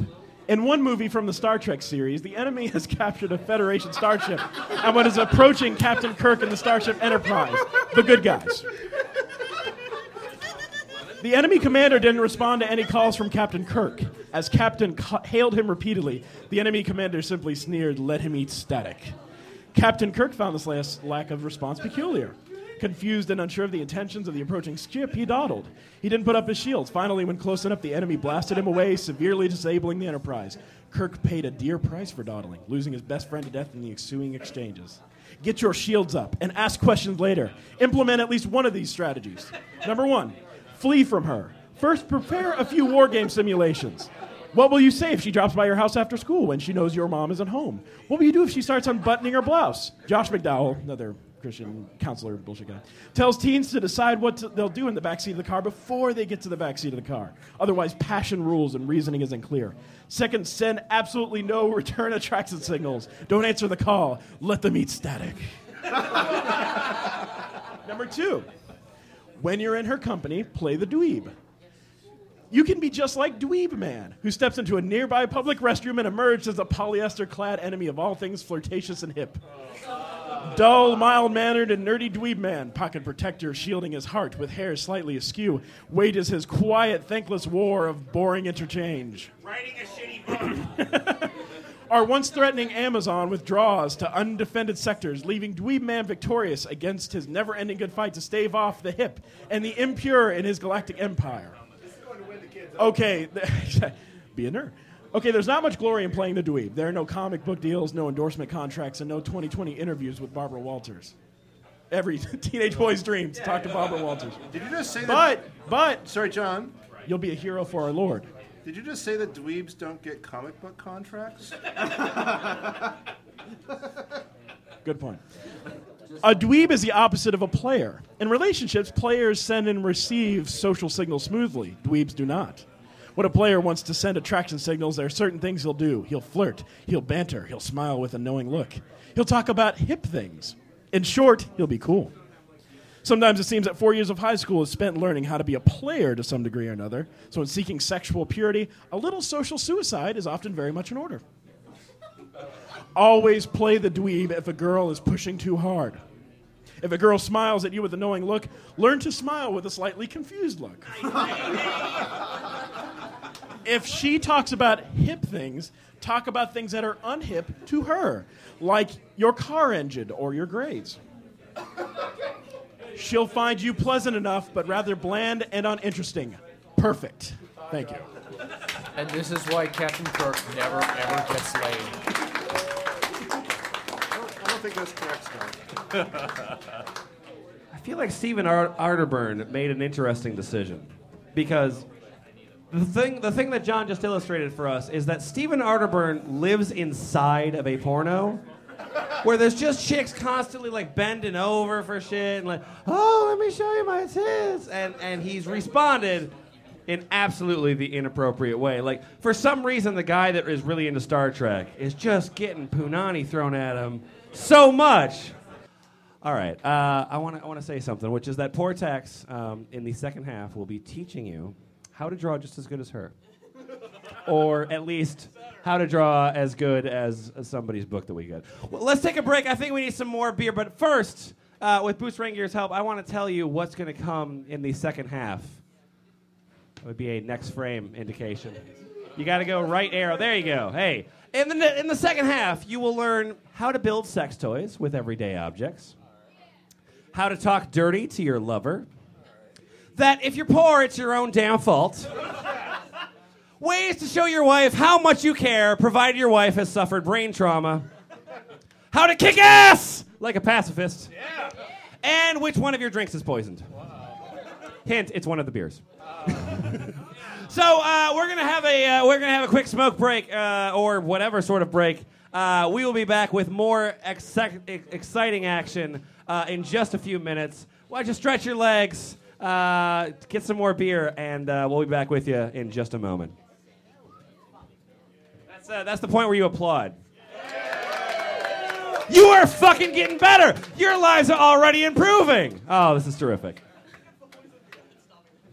In one movie from the Star Trek series, the enemy has captured a Federation starship and what is approaching Captain Kirk and the Starship Enterprise, the good guys. The enemy commander didn't respond to any calls from Captain Kirk. As Captain ca- hailed him repeatedly, the enemy commander simply sneered, Let him eat static. Captain Kirk found this last lack of response peculiar. Confused and unsure of the intentions of the approaching ship, he dawdled. He didn't put up his shields. Finally, when close enough, the enemy blasted him away, severely disabling the Enterprise. Kirk paid a dear price for dawdling, losing his best friend to death in the ensuing exchanges. Get your shields up and ask questions later. Implement at least one of these strategies. Number one, flee from her. First, prepare a few war game simulations. What will you say if she drops by your house after school when she knows your mom isn't home? What will you do if she starts unbuttoning her blouse? Josh McDowell, another Christian counselor bullshit guy, tells teens to decide what to- they'll do in the backseat of the car before they get to the backseat of the car. Otherwise, passion rules and reasoning isn't clear. Second, send absolutely no return attraction signals. Don't answer the call. Let them eat static. Number two, when you're in her company, play the dweeb. You can be just like Dweeb Man, who steps into a nearby public restroom and emerges as a polyester clad enemy of all things flirtatious and hip. Dull, mild mannered, and nerdy Dweeb Man, pocket protector shielding his heart with hair slightly askew, wages his quiet, thankless war of boring interchange. Writing a shitty book. Our once threatening Amazon withdraws to undefended sectors, leaving Dweeb Man victorious against his never ending good fight to stave off the hip and the impure in his galactic empire. Okay, be a nerd. Okay, there's not much glory in playing the dweeb. There are no comic book deals, no endorsement contracts, and no 2020 interviews with Barbara Walters. Every teenage boy's dream to talk to Barbara Walters. Did you just say But, that? but, sorry, John. You'll be a hero for our Lord. Did you just say that dweebs don't get comic book contracts? Good point. A dweeb is the opposite of a player. In relationships, players send and receive social signals smoothly. Dweebs do not. When a player wants to send attraction signals, there are certain things he'll do. He'll flirt, he'll banter, he'll smile with a knowing look. He'll talk about hip things. In short, he'll be cool. Sometimes it seems that four years of high school is spent learning how to be a player to some degree or another. So, in seeking sexual purity, a little social suicide is often very much in order. Always play the dweeb if a girl is pushing too hard. If a girl smiles at you with a knowing look, learn to smile with a slightly confused look. if she talks about hip things, talk about things that are unhip to her, like your car engine or your grades. She'll find you pleasant enough, but rather bland and uninteresting. Perfect. Thank you. And this is why Captain Kirk never ever gets laid. I don't think that's correct, Scott. I feel like Stephen Ar- Arterburn made an interesting decision because the thing, the thing that John just illustrated for us is that Stephen Arterburn lives inside of a porno where there's just chicks constantly like bending over for shit and like, oh, let me show you my tits, and and he's responded in absolutely the inappropriate way. Like for some reason, the guy that is really into Star Trek is just getting punani thrown at him so much. All right, uh, I want to I want to say something, which is that Portax um, in the second half will be teaching you how to draw just as good as her, or at least how to draw as good as, somebody's book that we got. Well, let's take a break. I think we need some more beer, but first, uh, with Boots Raingear's help, I want to tell you what's going to come in the second half. That would be a next frame indication. You got to go right arrow. There you go. Hey, in the in the second half, you will learn how to build sex toys with everyday objects, how to talk dirty to your lover, that if you're poor, it's your own damn fault. Ways to show your wife how much you care, provided your wife has suffered brain trauma. How to kick ass like a pacifist. And which one of your drinks is poisoned. Hint: It's one of the beers. so uh, we're gonna have a uh, we're gonna have a quick smoke break uh, or whatever sort of break. Uh, we will be back with more exci- ex- exciting action uh, in just a few minutes. Why don't you stretch your legs, uh, get some more beer, and uh, we'll be back with you in just a moment. That's uh, that's the point where you applaud. You are fucking getting better. Your lives are already improving. Oh, this is terrific.